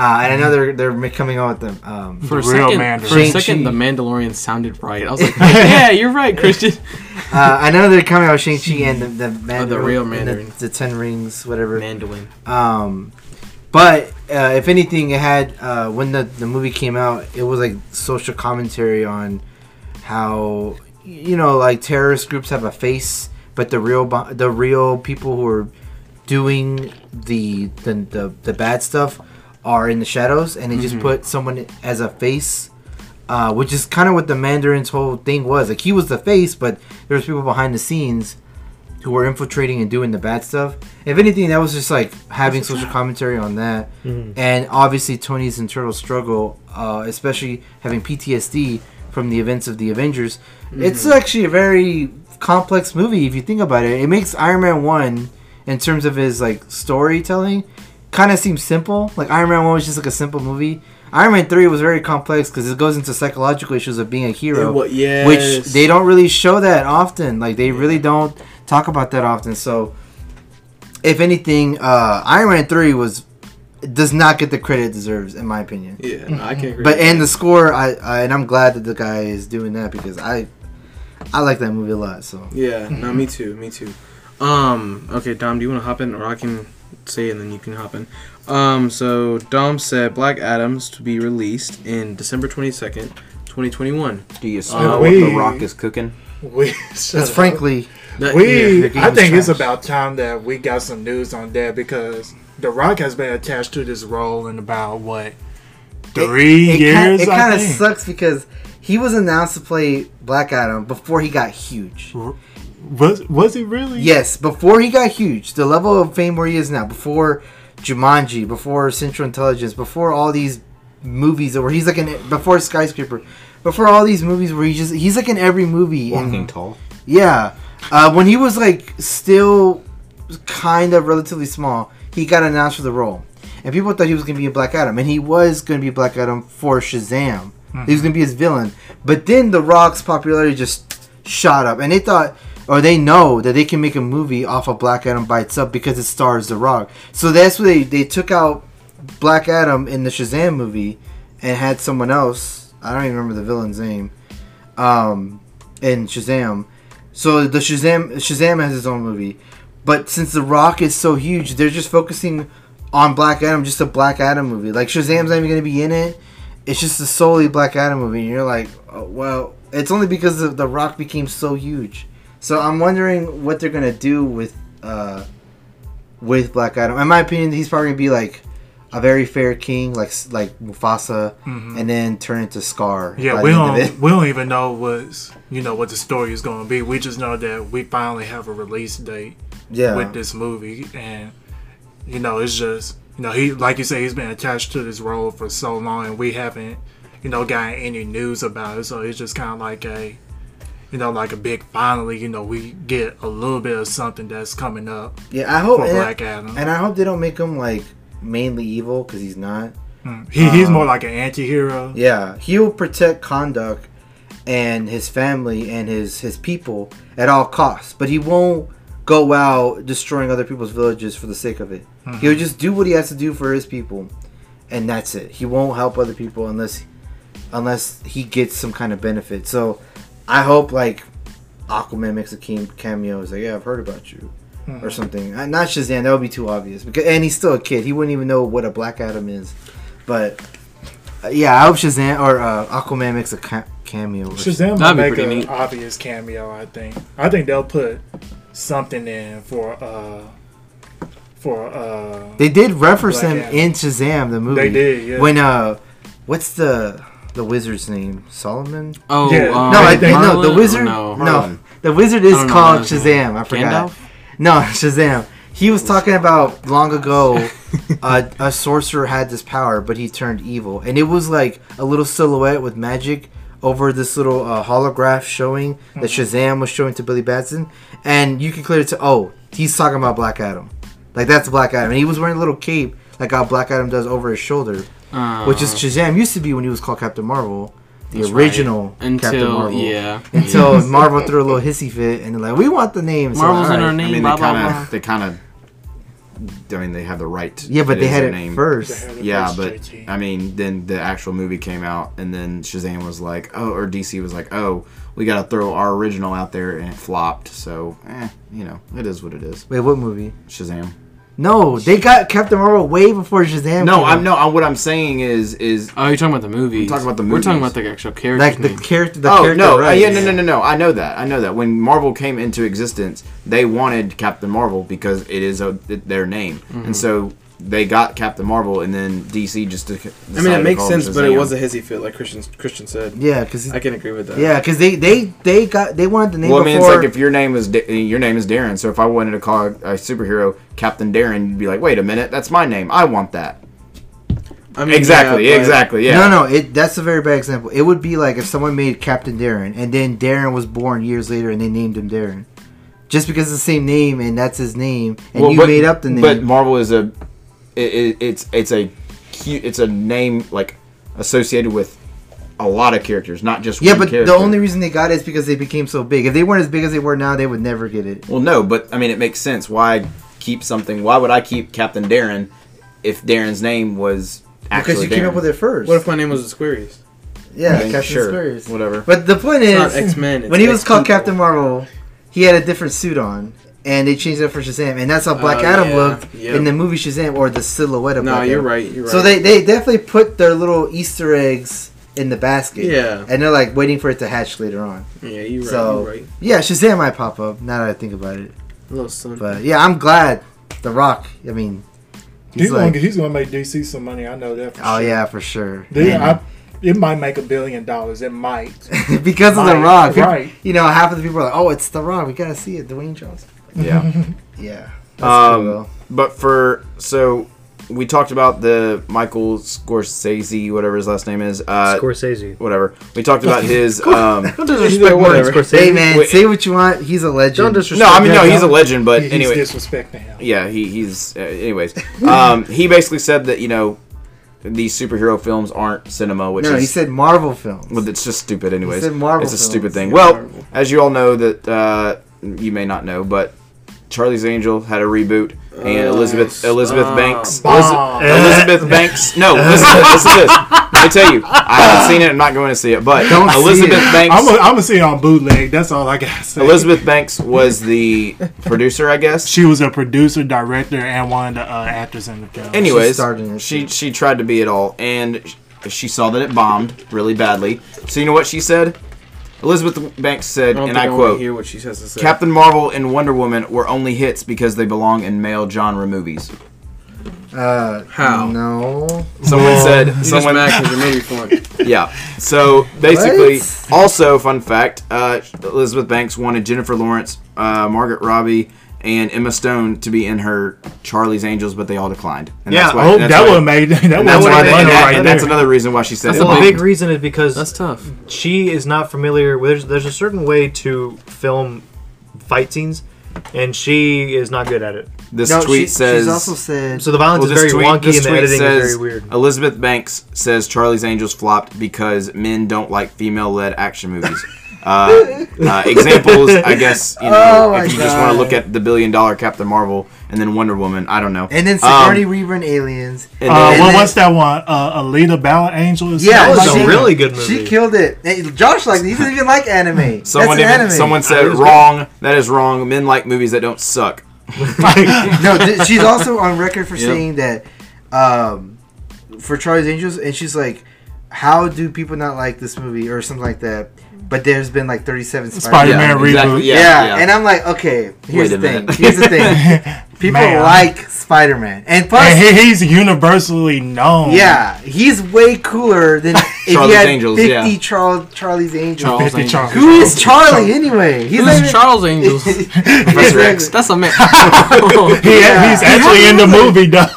Uh, and I know they're they're coming out with them. Um, For a The real second, Mandarin. for a Shang-Chi. second, the Mandalorian sounded right. I was like, yeah, you're right, Christian. uh, I know they're coming out with Shang Chi and the the, Mandarin, real and the- Mandarin. the, Ten Rings, whatever. Mandarin. Um, but uh, if anything, it had uh, when the the movie came out, it was like social commentary on how you know like terrorist groups have a face, but the real bo- the real people who are doing the the the, the bad stuff are in the shadows, and they just put someone as a face. Uh, which is kind of what the Mandarin's whole thing was. Like he was the face, but there was people behind the scenes who were infiltrating and doing the bad stuff. If anything, that was just like having social commentary on that, and obviously Tony's internal struggle, uh, especially having PTSD from the events of the Avengers. It's actually a very complex movie if you think about it. It makes Iron Man one, in terms of his like storytelling, kind of seems simple. Like Iron Man one was just like a simple movie. Iron Man three was very complex because it goes into psychological issues of being a hero yeah. which they don't really show that often. Like they really don't talk about that often. So, if anything, uh, Iron Man three was does not get the credit it deserves, in my opinion. Yeah, no, I can't agree. But and the score, I, I and I'm glad that the guy is doing that because I I like that movie a lot. So Yeah, no, me too, me too. Um, okay, Dom, do you want to hop in, or I can say and then you can hop in. Um, so Dom said Black Adams to be released in December twenty second, twenty twenty one. Do you Uh, smell we- what the Rock is cooking? We, that's frankly, we. your game I is think it's about time that we got some news on that because The Rock has been attached to this role in about what three it, years. It kind of sucks because he was announced to play Black Adam before he got huge. Was was he really? Yes, before he got huge, the level of fame where he is now, before Jumanji, before Central Intelligence, before all these movies where he's like in before Skyscraper, before all these movies where he just he's like in every movie. Walking And, tall. yeah, uh, when he was like still kind of relatively small, he got announced for the role, and people thought he was gonna be a Black Adam, and he was gonna be Black Adam for Shazam. He was gonna be his villain, but then The Rock's popularity just shot up, and they thought, or they know that they can make a movie off of Black Adam by itself because it stars The Rock. So that's what they they took out Black Adam in the Shazam movie and had someone else. I don't even remember the villain's name. Um, in Shazam. So the Shazam Shazam has his own movie, but since The Rock is so huge, they're just focusing on Black Adam, just a Black Adam movie. Like Shazam's not even gonna be in it. It's just a solely Black Adam movie, and you're like, oh, well, it's only because The Rock became so huge. So I'm wondering what they're gonna do with uh, with Black Adam. In my opinion, he's probably gonna be like a very fair king, like like Mufasa, and then turn into Scar. Mm-hmm. Yeah, we the end of don't we don't even know what's you know what the story is going to be. We just know that we finally have a release date Yeah, with this movie, and you know it's just you know he like you say he's been attached to this role for so long, and we haven't you know gotten any news about it. So it's just kind of like a you know like a big finally you know we get a little bit of something that's coming up yeah. I hope and, Black Adam. and I hope they don't make him like mainly evil because he's not. Mm. he, he's um, more like an anti-hero. Yeah, he'll protect Kahndaq and his family and his his people at all costs, but he won't go out destroying other people's villages for the sake of it. He'll just do what he has to do for his people, and that's it. He won't help other people unless unless he gets some kind of benefit. So I hope like Aquaman makes a cameo. He's like, yeah, I've heard about you. Or something. Uh, Not Shazam. That would be too obvious. Because and he's still a kid. He wouldn't even know what a Black Adam is. But uh, yeah, I hope Shazam or uh, Aquaman makes a ca- cameo. Shazam That'd might make an neat. obvious cameo. I think. I think they'll put something in for uh for uh They did reference Black him Adam. in Shazam the movie. They did, yeah. When uh, what's the the wizard's name? Solomon? Oh, Yeah. um, no, I they- no. Merlin? The Oh, wizard. no. no, the wizard is called. Shazam. I forgot. Gandalf? No, Shazam. He was talking about long ago. uh, a sorcerer had this power, but he turned evil, and it was like a little silhouette with magic over this little uh, holograph showing that Shazam was showing to Billy Batson, and you can clearly tell. Oh, he's talking about Black Adam. Like that's Black Adam, and he was wearing a little cape like how Black Adam does over his shoulder, Uh, which is Shazam used to be when he was called Captain Marvel. the original right. Captain until Marvel. yeah, Until Marvel threw a little hissy fit and they're like, "We want the name." So, Marvel's in alright. our I mean, blah, they kind of, they kind of. I mean, they have the right. to- Yeah, but they had their it name. first. Yeah, but I mean, then the actual movie came out, and then Shazam was like, oh, or DC was like, oh, we got to throw our original out there, and it flopped. So, eh, you know, it is what it is. Wait, what movie? Shazam. No, they got Captain Marvel way before Shazam. No, came I'm no. I'm, what I'm saying is, is Oh, you're talking about the movie. I'm talking about the We're talking about the actual character. like the character. The oh character, no, uh, right? yeah, no, no, no, no. I know that. I know that. When Marvel came into existence, they wanted Captain Marvel because it is a, it- their name, and so they got Captain Marvel, and then DC just. Decided I mean, it makes sense, but it was a hissy fit, like Christian Christian said. Yeah, because I can agree with that. yeah, because they they they got they wanted the name Well, I mean, it's like if your name is Da- your name is Darren. So if I wanted to call a superhero Captain Darren, you'd be like, "Wait a minute, that's my name. I want that." I mean, exactly, yeah, exactly. Yeah. No, no, it that's a very bad example. It would be like if someone made Captain Darren and then Darren was born years later and they named him Darren. Just because it's the same name and that's his name and Well, you but- made up the name. But Marvel is a, it, it, it's it's a, cute, it's a name like associated with a lot of characters, not just one. yeah, one but character. the only reason they got it is because they became so big. If they weren't as big as they were now, they would never get it. Well, no, but I mean, it makes sense. Why keep something? Why would I keep Captain Darren if Darren's name was actually Because you came up with it first. What if my name was the Squaries? yeah, I mean, Captain sure, Squares. whatever. But the point It's is, X Men. when he was called Captain Marvel, he had a different suit on, and they changed it for Shazam, and that's how Black Oh, Adam yeah. looked Yep. in the movie Shazam, or the silhouette of No, Black you're Adam. right. You're right. So they they definitely put their little Easter eggs in the basket. Yeah. and they're like waiting for it to hatch later on. Yeah, you're right. So- you're right. Yeah, Shazam might pop up now that I think about it. Little son. But yeah, I'm glad The Rock. I mean, he's, He's, like, gonna, he's gonna make DC some money. I know that. For oh sure. yeah, for sure. They- And- I- it might make a billion dollars. It might. because of The Rock, right. You know, half of the people are like, "Oh, it's The Rock. We gotta see it." Dwayne Johnson. Yeah. Yeah. That's Um, cool. But for so we talked about the Michael Scorsese, whatever his last name is. Uh, Scorsese. whatever. We talked about his. Um, Don't disrespect whatever. Scorsese. Hey man, Wait. say what you want. He's a legend. Don't disrespect. no, I mean no, he's a legend. But he's anyway, disrespecting him. yeah, he, he's. Uh, anyways, um, he basically said that you know these superhero films aren't cinema, which no, is he said Marvel films. well, it's just stupid. Anyways, said Marvel it's a films. stupid thing. Yeah, Well, Marvel. as you all know, that uh, you may not know, but Charlie's Angel had a reboot, and Elizabeth Elizabeth stop. Banks Bomb. Eliz- Elizabeth Banks. No, listen, listen to this. Let me tell you, I haven't seen it. I'm not going to see it, but Don't Elizabeth it. Banks. I'm gonna see it on bootleg. That's all I gotta say. Elizabeth Banks was the producer, I guess. She was a producer, director, and one of the uh, actors in the film. Anyways, starred she she tried to be it all, and she saw that it bombed really badly. So you know what she said? Elizabeth Banks said, I and I I quote: hear what she has to say. "Captain Marvel and Wonder Woman were only hits because they belong in male genre movies." Uh, How? No. Someone said. You just Someone. mad 'cause made me fun. Yeah. So basically, What? also fun fact: uh, Elizabeth Banks wanted Jennifer Lawrence, uh, Margaret Robbie, and Emma Stone to be in her Charlie's Angels, but they all declined. And Yeah, why- I hope that's that why- would have made that would that's, have why made money and that- right and there. that's another reason why she said That's it. a Well, the big- big reason is because That's tough. she is not familiar. There's there's a certain way to film fight scenes, and she is not good at it. This No, tweet she, says. she's also said. So the violence well, is very tweet, wonky, this and the editing says is very weird. Elizabeth Banks says Charlie's Angels flopped because men don't like female-led action movies. Uh, uh, examples, I guess, you know, Oh if you just want to look at the billion-dollar Captain Marvel and then Wonder Woman, I don't know. and then Um, Sigourney Weaver and Aliens. and Uh, then- what then- was that one? Uh, Alita Battle Angel. Or Yeah, That was something a like really good movie. She killed it. Hey, Josh liked it. He doesn't even like anime. Someone That's an even, anime. someone said it was wrong. That is wrong. Men like movies that don't suck. no, th- she's also on record for Yep. saying that um, for Charlie's Angels, and she's like, "How do people not like this movie or something like that?" But there's been like 37 Spider-Man Spider-Man. reboot. Yeah, Yeah, yeah. and I'm like, okay, here's Wait a the thing. Here's the thing. People Man. like Spider-Man, and plus, And he, he's universally known. yeah, he's way cooler than if he Charlie's had Angels, 50 yeah. Charles Charlie's Angels. Charles 50 Angels. Charles. Who is Charlie anyway? He's not Who's even- Charles Angels? Professor X. That's a man. He, Yeah. He's actually in the movie, though.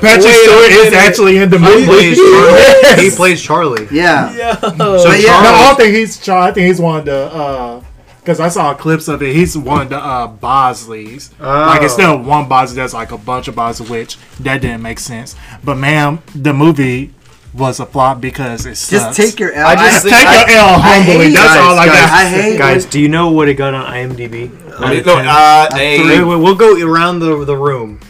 Patrick Stewart is actually in the He movie. plays Charlie. he plays Charlie. Yeah. So But yeah, No, I Charles, don't think he's Char- I think he's one of the because I saw clips of it. He's one of the uh, Bosleys. Like instead of one Bosley, that's like a bunch of Bosley, which that didn't make sense. But man, the movie was a flop because it sucks. Just take your L. I just take think- your L humbly. That's guys, all I guys. got. I hate Guys, do you know what it got on IMDb? I no, uh, Wait, a, we'll go around the the room.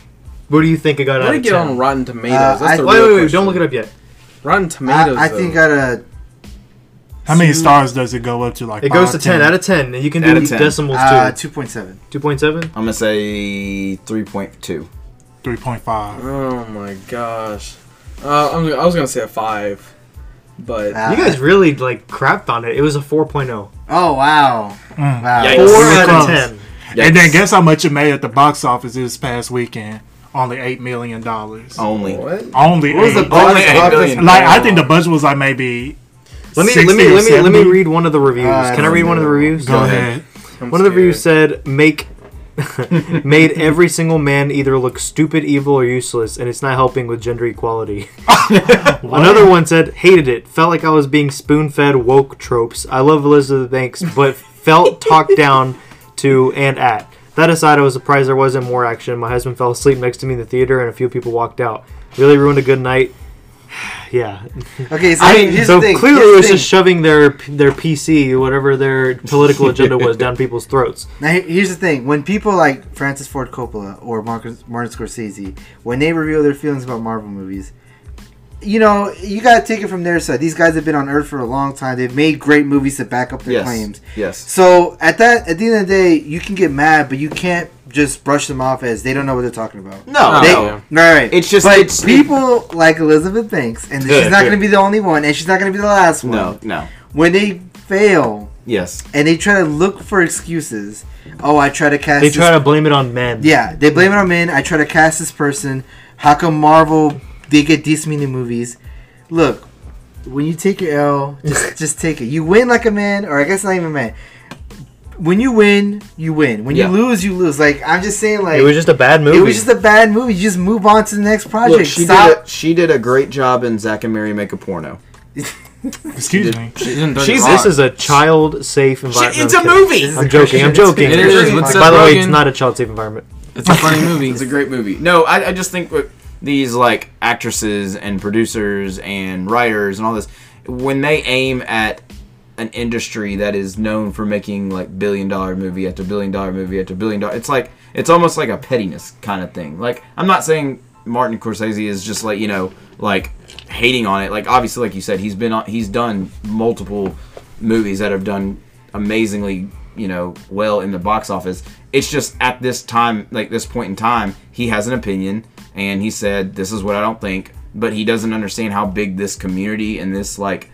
What do you think it got What did it get 10? on Rotten Tomatoes? Uh, That's I- the Wait, real wait, wait, question. don't look it up yet. Rotten Tomatoes. I, I though. think got a How many stars does it go up to? Like It goes to five, 10 out of 10, and you can Out do of 10. decimals uh, too. 2.7. 2.7? I'm gonna say three point two. three point five. Oh my gosh. Uh, I'm, I was gonna say a five, but Uh, You guys really like crapped on it. It was a 4.0. Oh wow! Mm. Wow. Yikes. 4 Really out of close. 10. And then guess how much it made at the box office this past weekend? Only eight million dollars. Only. what? Only What was eight. the box Only eight office? billion. like I think the budget was like maybe. Let me 60 let me or let me let me 70. read one of the reviews. Uh, Can I read one of the reviews? Go ahead. ahead. I'm One of the scared. reviews said make made every single man either look stupid, evil, or useless, and it's not helping with gender equality. Another one said hated it. Felt like I was being spoon fed woke tropes. I love Elizabeth Banks, but felt talked down to and at. That aside, I was surprised there wasn't more action. My husband fell asleep next to me in the theater, and a few people walked out. Really ruined a good night. yeah. Okay, so I mean, here's so the thing. clearly here's it the was thing. just shoving their their PC, whatever their political agenda was, down people's throats. Now he- here's the thing: when people like Francis Ford Coppola or Marcus, Martin Scorsese, when they reveal their feelings about Marvel movies, you know you gotta take it from their side. These guys have been on Earth for a long time. They've made great movies to back up their Yes. claims. Yes. So at that, at the end of the day, you can get mad, but you can't just brush them off as they don't know what they're talking about. No. They, no. yeah. Right, right. It's just- but it's- people like Elizabeth Banks, and she's not going to be the only one, and she's not going to be the last one. No. No. When they fail Yes. and they try to look for excuses, oh, I try to cast. They this try to blame it on men. yeah, they blame it on men. I try to cast this person. How come Marvel they get these many movies? Look, when you take your L, just just take it. You win like a man, or I guess not even a man. When you win, you win. When Yeah. you lose, you lose. Like I'm just saying, like It was just a bad movie. it was just a bad movie. You just move on to the next project. Look, she Stop. did. A, she did a great job in Zack and Miri Make a Porno. Excuse me. She's in Dirty She's- Rock. this is a child safe environment. it's a I'm kidding. movie. I'm a joking. I'm joking. It is. What's By the way, it's not a child safe environment. It's a funny movie. It's a great movie. No, I, I just think with these like actresses and producers and writers and all this, when they aim at an industry that is known for making like billion dollar movie after billion dollar movie after billion dollar, it's like it's almost like a pettiness kind of thing. Like I'm not saying Martin Scorsese is just like you know like hating on it. Like obviously, like you said, he's been on, he's done multiple movies that have done amazingly you know well in the box office it's just at this time like this point in time he has an opinion and he said this is what i don't think but he doesn't understand how big this community and this like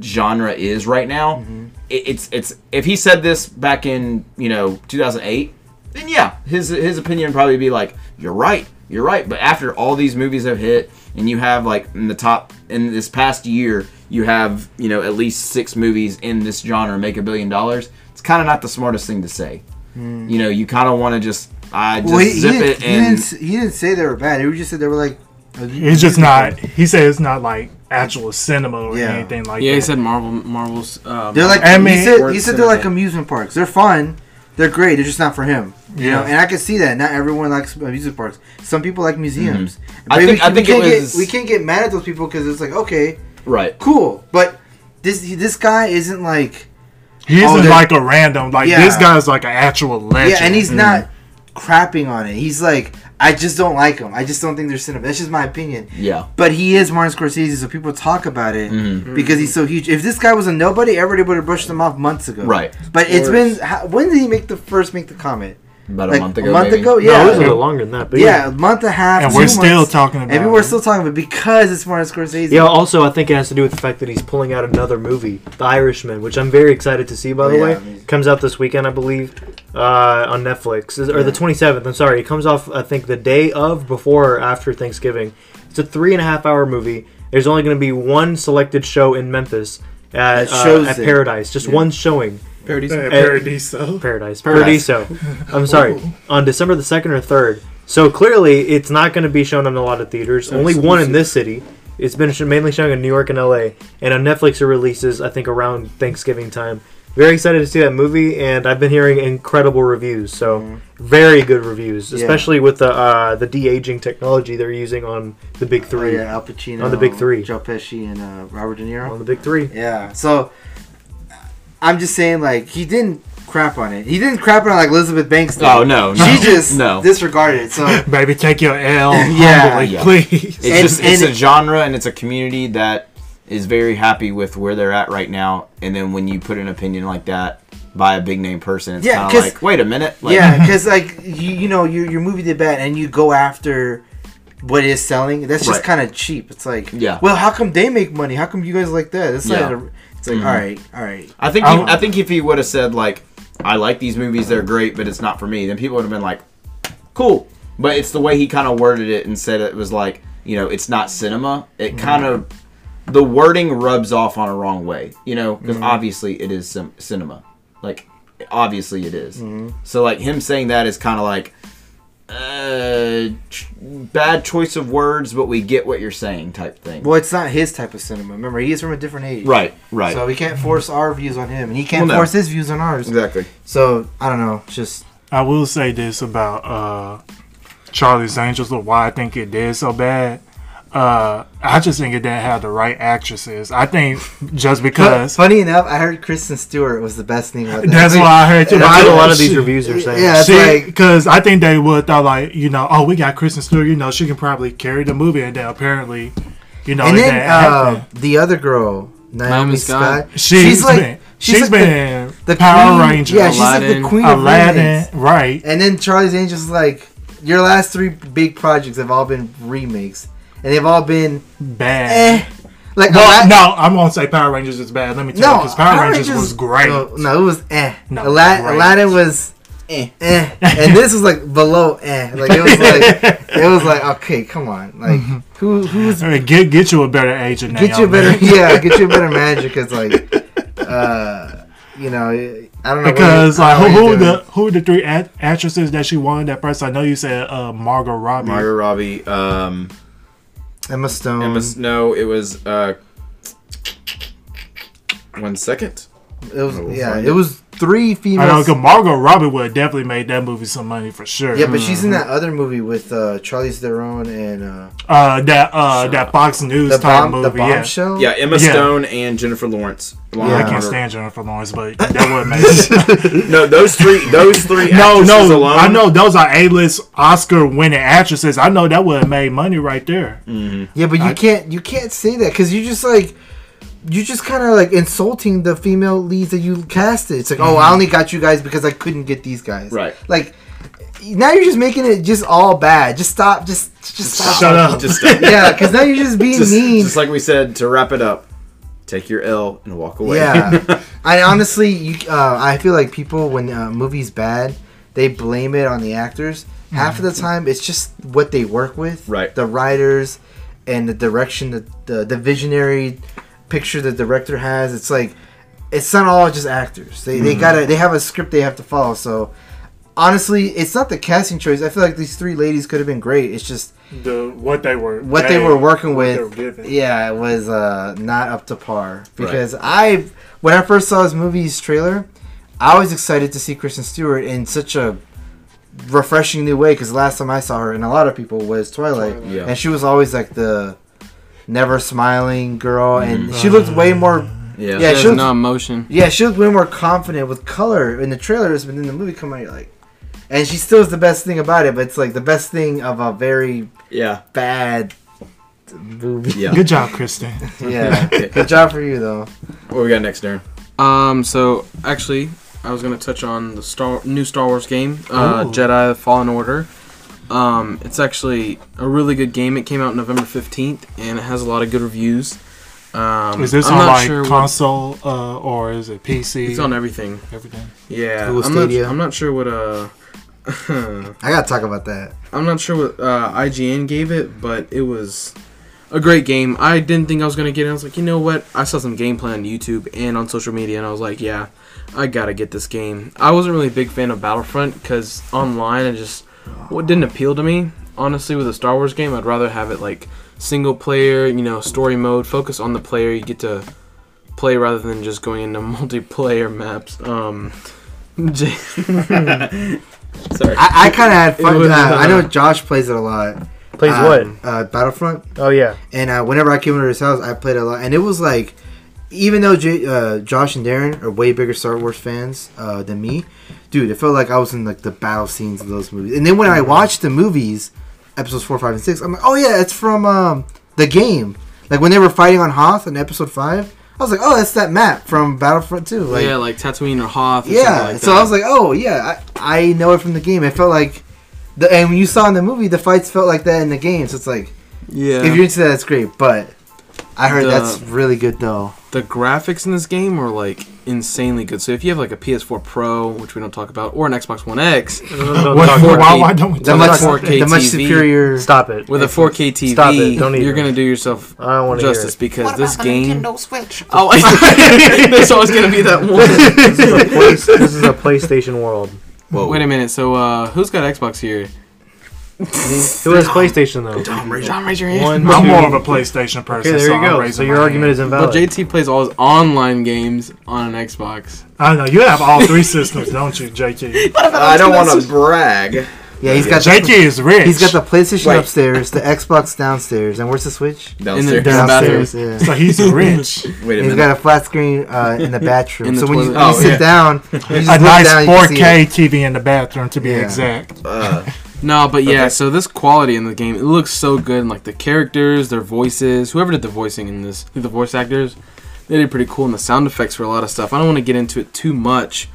genre is right now mm-hmm. it, it's it's if he said this back in you know 2008 then yeah his his opinion would probably be like you're right you're right but after all these movies have hit and you have like in the top in this past year you have you know at least six movies in this genre make a billion dollars it's kind of not the smartest thing to say hmm. you know you kind of want to just i just Well, he, he zip didn't, it he, didn't, and he didn't say they were bad. He just said they were like. It's just not. He said it's not like actual cinema or Yeah. anything like yeah, that. Yeah, he said Marvel. Marvel's. Um, They're like I he mean- said. He said they're like amusement parks. They're fun. They're great. They're just not for him. You know, Yeah. and I can see that. Not everyone likes amusement parks. Some people like museums. Mm-hmm. I think- we, I think we it can't was- get we can't get mad at those people because it's like okay, right cool, but this this guy isn't like He Oh, isn't they're- like a random. Like Yeah. this guy's like an actual legend. yeah, and he's not crapping on it. He's like I just don't like him. I just don't think they're cinema. That's just my opinion. yeah But he is Martin Scorsese, so people talk about it Mhm. because he's so huge. If this guy was a nobody, everybody would have brushed him off months ago. Right. But it's course. been how, when did he make the first make the comment? About Like a month ago A month maybe. ago, Yeah, yeah. it was a little longer than that. But yeah, a month and a half. and two we're still months. talking about. And we're still talking about it because it's Martin Scorsese. Yeah, also I think it has to do with the fact that he's pulling out another movie, The Irishman, which I'm very excited to see. By Oh, the yeah, way, amazing. comes out this weekend, I believe, uh, on Netflix, Is- or the 27th. I'm sorry, it comes off I think the day of, before, or after Thanksgiving. It's a three and a half hour movie. There's only going to be one selected show in Memphis at, uh, at. Paradise, just Yeah. one showing. Parodies. Uh, Paradiso. Paradise. Paradise. Paradiso. I'm sorry. On December the 2nd or 3rd. So clearly, it's not going to be shown in a lot of theaters. So Only one in this city. It's been mainly shown in New York and LA. And on Netflix, it releases, I think, around Thanksgiving time. very excited to see that movie, and I've been hearing incredible reviews. So very good reviews, Yeah. especially with the uh, the de aging technology they're using on the big Oh, three. yeah, Al Pacino, On the big three. Joe Pesci, and uh, Robert De Niro. On the big three. Yeah. So I'm just saying, like, he didn't crap on it. He didn't crap on it like Elizabeth Banks did. Oh no, no. She just no. disregarded it. So Baby, take your L Yeah. humbly, Yeah. please. It's And- just it's and- a genre and it's a community that is very happy with where they're at right now. And then when you put an opinion like that by a big name person, it's Yeah, kind of 'cause- like, wait a minute, like, yeah, because like you, you know your your movie did bad, and you go after what is selling. That's just Right. kind of cheap. It's like, Yeah. Well, how come they make money? How come you guys like that? It's Yeah. like, a- it's like, Mhm. all right, all right. I think I he, I think if he would have said like, I like these movies, they're great, but it's not for me, then people would have been like, cool. But it's the way he kind of worded it and said it was like, you know, it's not cinema. It mm. kind of the wording rubs off on a wrong way, you know, because mm. obviously it is sim- cinema, like obviously it is. Mm. So like him saying that is kind of like. Uh, ch- bad choice of words, but we get what you're saying, type thing. Well, it's not his type of cinema. Remember, he is from a different age. Right, right, So we can't force our views on him, and he can't Well, no. force his views on ours. exactly. So I don't know. Just I will say this about uh, Charlie's Angels, or why I think it did so bad. Uh, I just think it didn't have the right actresses. I think just because funny enough, I heard Kristen Stewart was the best thing that. that's why I heard too. That's I what a lot of these shit. reviews are saying. Yeah, it's like because I think they would thought like you know oh we got Kristen Stewart you know she can probably carry the movie and then apparently you know and then uh, the other girl, Naomi, Naomi Scott. Scott. she's she's like been, she's she's like been the Power queen- Ranger Yeah, she's like the queen of Aladdin remakes. right And then Charlie's Angels is like your last three big projects have all been remakes, and they've all been bad. eh. Like Well, Aladdin- no, I won't say Power Rangers is bad. Let me tell you, because Power, Rangers, was great. No, no, it was eh. No, Aladdin, great. Aladdin was eh. eh, and this was like below eh. Like it was like it was like okay, come on, like who who's I mean, get get you a better agent. get you a better yeah, get you a better manager because like uh you know I don't know Because I like don't who, know who the who are the three act- actresses that she wanted at first? I know you said uh, Margot Robbie. Margot Robbie, um, doing. Emma Stone. Emma, no, it was uh, one second. it was yeah, find it. was three I know females. because Margot Robbie would have definitely made that movie some money for sure. Yeah, but she's in that other movie with uh, Charlize Theron and uh, uh, that uh, that Fox News the type bomb, the movie. yeah. bombshell. Yeah, Emma Yeah. Stone and Jennifer Lawrence. along I can't stand Jennifer Lawrence, but that would make No, those three, those three. no, no. alone, I know those are A-list Oscar-winning actresses. I know that would have made money right there. Yeah, but you I- can't you can't say that because you just like you just kind of like insulting the female leads that you casted. It's like, oh, I only got you guys because I couldn't get these guys. Right. Like now you're just making it just all bad. Just stop. Just just stop. Shut up. Just, Yeah, because now you're just being just, mean. just like we said to wrap it up. Take your L and walk away. Yeah, I honestly, you, uh, I feel like people when uh, movies bad, they blame it on the actors. Half of the time, it's just what they work with, Right. The writers and the direction, the the, the visionary picture the director has. It's like it's not all just actors. They they gotta they have a script they have to follow. So honestly, it's not the casting choice. I feel like these three ladies could have been great. It's just The what they were what they were working with, were yeah, it was uh, not up to par. Because I, when I first saw this movie's trailer, I was excited to see Kristen Stewart in such a refreshing new way. Because the last time I saw her, and a lot of people, was Twilight, Yeah. and she was always like the never smiling girl, and Mm-hmm. she looked way more. Yeah. Yeah, There's she was- no emotion. Yeah, she looked way more confident with color in the trailers, but then the movie come out, you're like. And she still is the best thing about it, but it's like the best thing of a very Yeah. bad movie. Yeah. Good job, Kristen. Yeah. Good job for you though. What we got next, Darren? Um, so actually, I was gonna touch on the Star new Star Wars game, uh, Ooh. Jedi: Fallen Order. Um, it's actually a really good game. It came out November fifteenth, and it has a lot of good reviews. Um, Is this I'm on like sure what- console uh, or is it PC? it's on everything. everything. Yeah, Google I'm not, I'm not sure what uh, I gotta talk about that. I'm not sure what uh, IGN gave it, but it was a great game. I didn't think I was gonna get it. I was like, you know what? I saw some gameplay on YouTube and on social media, and I was like, yeah, I gotta get this game. I wasn't really a big fan of Battlefront because online it just what didn't appeal to me. Honestly, with a Star Wars game, I'd rather have it like single player, you know, story mode, focus on the player. You get to play rather than just going into multiplayer maps. Um, Sorry. I, I kind of had fun. with that. Uh, I know Josh plays it a lot. Plays Uh, what? Uh, Battlefront. Oh yeah. And uh, whenever I came over to his house, I played a lot. And it was like, even though J- uh, Josh and Darren are way bigger Star Wars fans uh, than me, dude, it felt like I was in like the battle scenes of those movies. And then when I watched the movies, episodes four, five, and six, I'm like, oh yeah, it's from um, the game. Like when they were fighting on Hoth in episode five, I was like, oh, that's that map from Battlefront 2. Like, yeah, like Tatooine or Hoth. Or yeah, like so. I was like, oh yeah, I, I know it from the game. It felt like the and when you saw in the movie, the fights felt like that in the game. So it's like yeah. if you're into that, it's great. But I heard The- that's really good though. The graphics in this game are like insanely good. So if you have like a PS4 Pro, which we don't talk about, or an Xbox One X Don't What, talk for- about why, why don't we talk much, about 4K the much TV. superior. Stop it. with a 4K TV, Stop it, don't you're gonna do yourself I don't want hear justice it. because this game. Oh, there's always gonna be that one. This is, a place, this is a PlayStation world. Whoa. Wait a minute. So uh, who's got Xbox here? Who has PlayStation though? John, raise your hand. One, I'm two- more of a PlayStation person. Okay, there you I'm go. So your my argument is hand. Well, invalid. JT plays all his online games on an Xbox. I know you have all three systems, don't you, JT? I don't want to brag. Yeah, he's got JT the, is rich. he's got the PlayStation Wait. upstairs, the Xbox downstairs, and where's the Switch? In Downstairs. the Downstairs. Yeah. so he's rich. Wait a He's minute. got a flat screen uh, in the bathroom. In the so when you, toilet. when you Oh, sit yeah. down, you just a nice down, you can see 4K. TV in the bathroom, to be Yeah. exact. Uh, No, but yeah. Okay. So this quality in the game, it looks so good. And like the characters, their voices, whoever did the voicing in this, the voice actors, they did pretty cool. And the sound effects for a lot of stuff. I don't want to get into it too much,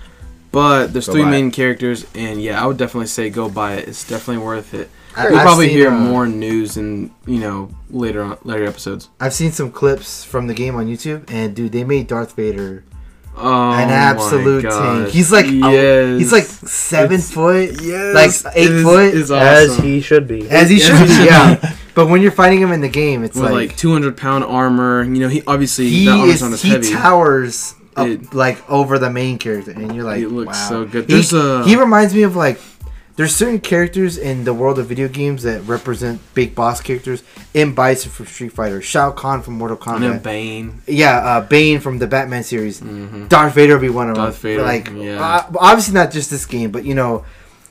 but there's Go three buy it. main characters, and yeah, I would definitely say go buy it. It's definitely worth it. I- We'll I've probably seen, hear uh, more news and you know later on later episodes. I've seen some clips from the game on YouTube, and dude, they made Darth Vader Oh, an absolute God. tank. He's like, a- he's like seven It's- foot, yes, like eight it is- foot, is As he should be. as he should be. Yeah, but when you're fighting him in the game, it's with like, like, 200 pound armor. You know, he obviously he that armor's not is as he heavy. towers up It- like over the main character, and you're like, It looks wow. so good. He, a he reminds me of like. There's certain characters in the world of video games that represent big boss characters. M. Bison from Street Fighter, Shao Kahn from Mortal and then Kombat, Bane. yeah, uh, Bane from the Batman series. hmm Darth Vader would be one of Darth them. Vader, like, yeah. uh, obviously not just this game, but you know,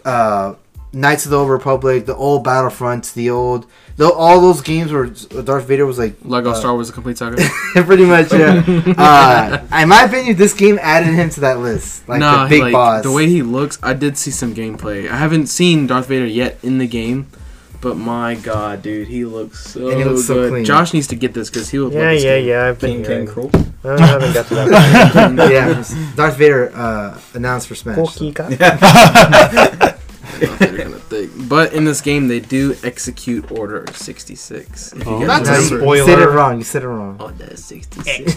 uh, Knights of the Old Republic, the old Battlefronts, the old, the, all those games where Darth Vader was like Lego uh, Star Wars: A Complete Saga. pretty much. Yeah. uh, in my opinion, this game added him to that list, like nah, the big like, boss. the way he looks, I did see some gameplay. I haven't seen Darth Vader yet in the game, but my god, dude, he looks so And he looks so good. clean. Josh needs to get this because he will. Yeah, love this yeah, game. yeah. I've been King hearing. King K. Rool. I haven't got to that. yeah, Darth Vader uh, announced for Smash. so- Darth Vader kinda thick. But in this game, they do execute Order 66. If you Oh. guys No, That's you, remember. you said it wrong. You said it wrong. Order 66.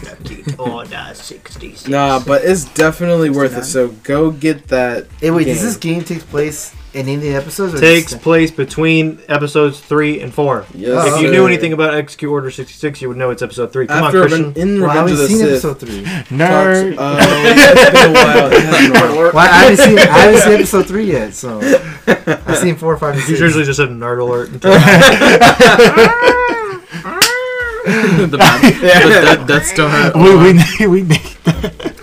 Order 66. Nah, but it's definitely worth it. So go get that. Hey, wait, game. does this game take place in any of the episodes? Takes place between episodes three and four. Yes, Oh, if you knew anything about Execute Order 66, you would know it's episode three. Come After on, Christian. in Well, I Revenge haven't of the seen Sith, episode three. Nerd. Uh, it's been a while. It hasn't been a while. Well, I haven't seen I haven't seen episode three yet, so I've seen four, or five, and You six. usually just said nerd alert. Until the bad, the Death, Death Star. we, we need, we need.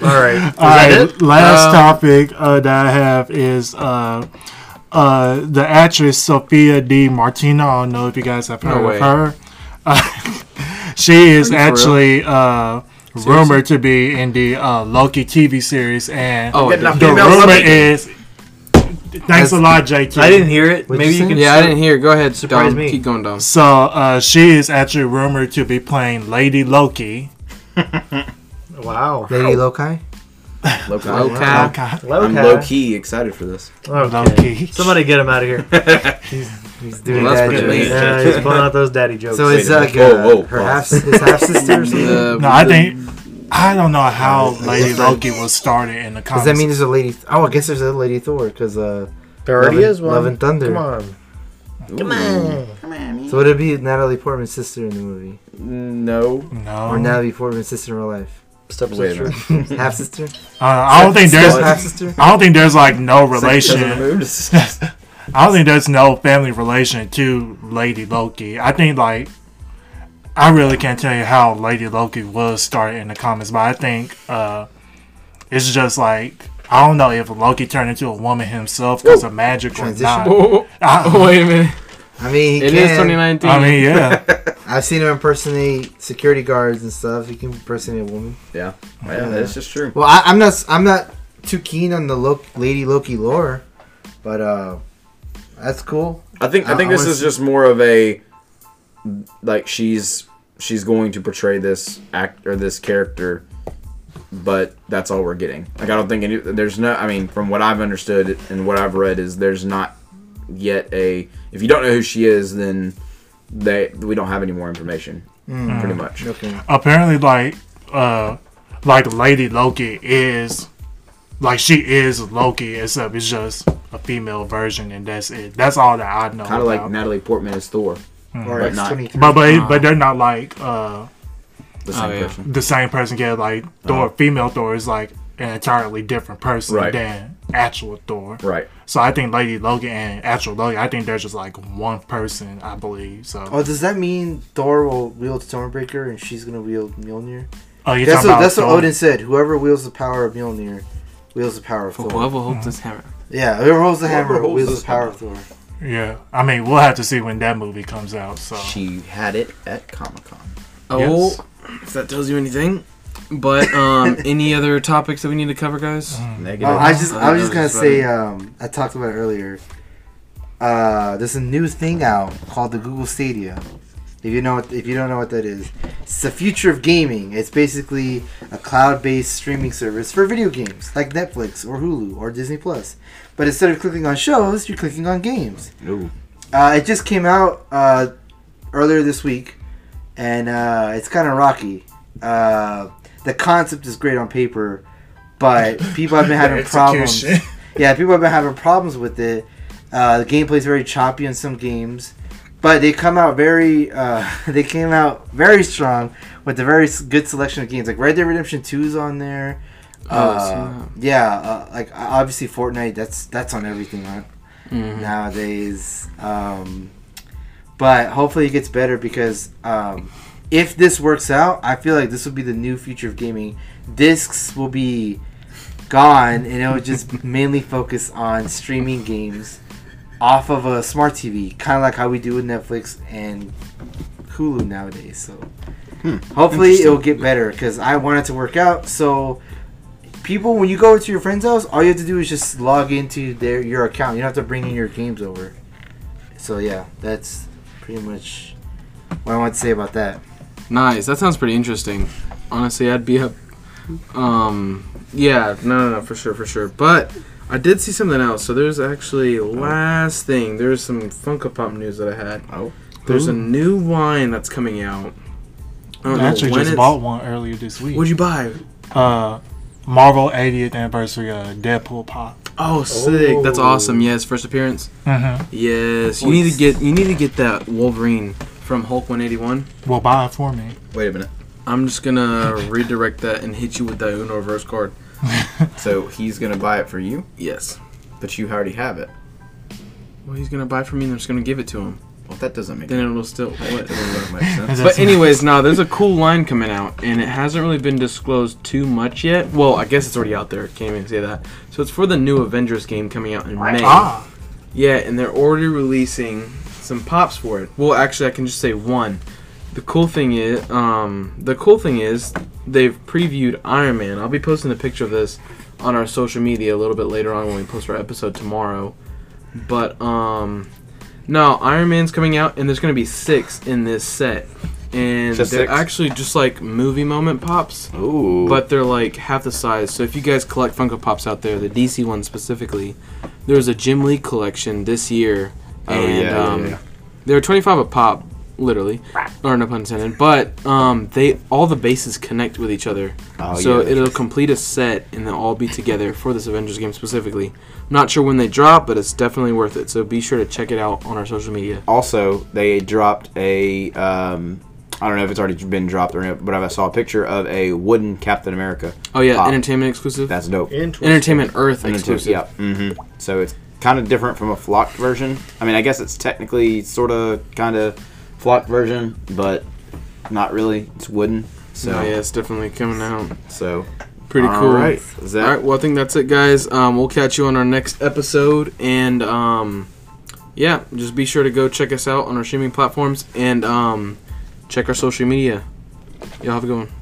All right. Is All that it? last Um, topic uh, that I have is uh, uh, the actress Sophia Di Martino. I don't know if you guys have heard way. of her. Uh, she is Are you for actually uh, rumored to be in the uh, Loki TV series, and Oh, Getting the- the rumor is. Thanks a lot, JT. I didn't hear it. What'd Maybe you you can. yeah, I didn't hear. Go ahead, Surprise Dom. me. Keep going, Dom. So uh, she is actually rumored to be playing Lady Loki. Wow. Lady Loki. Low-key. Okay. Okay. I'm low key excited for this. Okay. Loki. Somebody get him out of here. He's doing Well, that's that. pretty joke. late. yeah, he's pulling out those daddy jokes. So Wait it's a like minute. uh, Whoa, whoa, her pause. half his half sister or something. The- No, I the- think I don't know how Lady It's Loki was started in the Does comics. that mean there's a lady? Oh, I guess there's a Lady Thor because uh, there already Love and- is one. Love and Thunder. Come on. Come on. Come on. so would it be Natalie Portman's sister in the movie, No. no? or Natalie Portman's sister in real life? Step Wait sister. Half sister? Uh, I don't think there's. half sister. I don't think there's like no Cousin relation. removed. I don't think there's no family relation to Lady Loki. I think like. I really can't tell you how Lady Loki was started in the comics, but I think uh, it's just like I don't know if Loki turned into a woman himself because of magic or Transition? not. I, wait a minute. I mean, he It can. is 2019. I mean, yeah, I've seen him impersonate security guards and stuff. He can impersonate a woman. Yeah, yeah, that's just true. Well, I, I'm not. I'm not too keen on the Lo- Lady Loki lore, but uh, that's cool. I think I I- think I this is see- just more of a like she's she's going to portray this act or this character, but that's all we're getting. Like I don't think any there's no. I mean, from what I've understood and what I've read is there's not yet a. If you don't know who she is, then they we don't have any more information. Pretty much. Okay. apparently, like, uh, like Lady Loki is, like, she is Loki, except it's just a female version, and that's it. That's all that I know. Kind of like. Natalie Portman is Thor, Or But not- twenty three. But but but they're not like uh the same Oh, yeah. person. the same person. Yeah, like Thor, female Thor is like an entirely different person Right. than actual Thor. Right. So I think Lady Logan and actual Logan, I think they're just like one person, I believe. So Oh, does that mean Thor will wield Stormbreaker and she's gonna wield Mjolnir? oh, you That's talking what, about that's what Odin said. Whoever wields the power of Mjolnir wields the power of Thor. whoever holds this mm-hmm. hammer. Yeah, whoever holds the Whoever hammer holds wields the power hammer. of Thor. Yeah, I mean we'll have to see when that movie comes out. So She had it at Comic Con. Oh, Yes. if that tells you anything. But um, any other topics that we need to cover, guys? Negative. Oh, I just, I was just gonna say, um, I talked about it earlier. Uh, there's a new thing out called the Google Stadia. If you know, what, if you don't know what that is, it's the future of gaming. It's basically a cloud-based streaming service for video games, like Netflix or Hulu or Disney Plus. But instead of clicking on shows, you're clicking on games. Ooh. Uh, it just came out uh, earlier this week, and uh, it's kind of rocky. Uh, the concept is great on paper, but people have been having problems. Yeah, people have been having problems with it. Uh, the gameplay is very choppy in some games, but they come out very. Uh, they came out very strong with a very good selection of games. Like Red Dead Redemption Two is on there. Oh, Uh, snap. yeah, uh, like obviously Fortnite. That's that's on everything right? Mhm. nowadays. Um, but hopefully it gets better because um, if this works out, I feel like this will be the new future of gaming. Discs will be gone, and it will just mainly focus on streaming games off of a smart TV, kind of like how we do with Netflix and Hulu nowadays. So hmm, hopefully it will get better because I want it to work out. So people, when you go to your friend's house, all you have to do is just log into their your account. You don't have to bring in your games over. So yeah, that's pretty much what I want to say about that. Nice. That sounds pretty interesting. Honestly, I'd be up. Um, yeah, no, no, no, for sure, for sure. But I did see something else. So there's actually last thing. There's some Funko Pop news that I had. Oh. There's a new wine that's coming out. I don't I know actually when just it's- bought one earlier this week. What'd you buy? uh, Marvel 80th anniversary uh, Deadpool pop. Oh, sick! That's Oh. awesome. Yes, first appearance. Mm-hmm. Yes, you need to get you need to get that Wolverine from Hulk 181. Well, buy it for me. Wait a minute. I'm just gonna redirect that and hit you with the Uno reverse card. So he's gonna buy it for you, Yes. but you already have it. Well, he's gonna buy it for me, and I'm just gonna give it to him. Well, that doesn't make sense. Then it'll still. What? that doesn't make sense. But some- anyways, no, there's a cool line coming out, and it hasn't really been disclosed too much yet. Well, I guess it's already out there. Can't even say that. So it's for the new Avengers game coming out in May. Ah, Yeah, and they're already releasing some pops for it. Well, actually, I can just say one. The cool thing is, um, the cool thing is they've previewed Iron Man. I'll be posting a picture of this on our social media a little bit later on when we post our episode tomorrow. But um, no, Iron Man's coming out, and there's gonna be six in this set, and Just they're six? actually just like movie moment pops. Ooh. But they're like half the size. So if you guys collect Funko Pops out there, the DC one specifically, there was a Jim Lee collection this year. Oh, and, yeah, yeah, um, yeah. They were 25 a pop, literally. Or no pun intended. But um, they all the bases connect with each other. Oh, so yeah, it'll complete a set and they'll all be together for this Avengers game specifically. I'm Not sure when they drop, but it's definitely worth it. So be sure to check it out on our social media. also they dropped a um, I don't know if it's already been dropped or not, but I saw a picture of a wooden Captain America. Oh yeah, Pop. entertainment exclusive. That's dope. Entertainment Earth exclusive. Yeah. hmm So it's kind of different from a flocked version. I mean, I guess it's technically sort of kind of flocked version, but not really. It's wooden. So yeah, it's definitely coming out. So Pretty all cool. right. Is that All right, well, I think that's it, guys. Um, we'll catch you on our next episode, and um, yeah, just be sure to go check us out on our streaming platforms and um, check our social media. Y'all have a good one.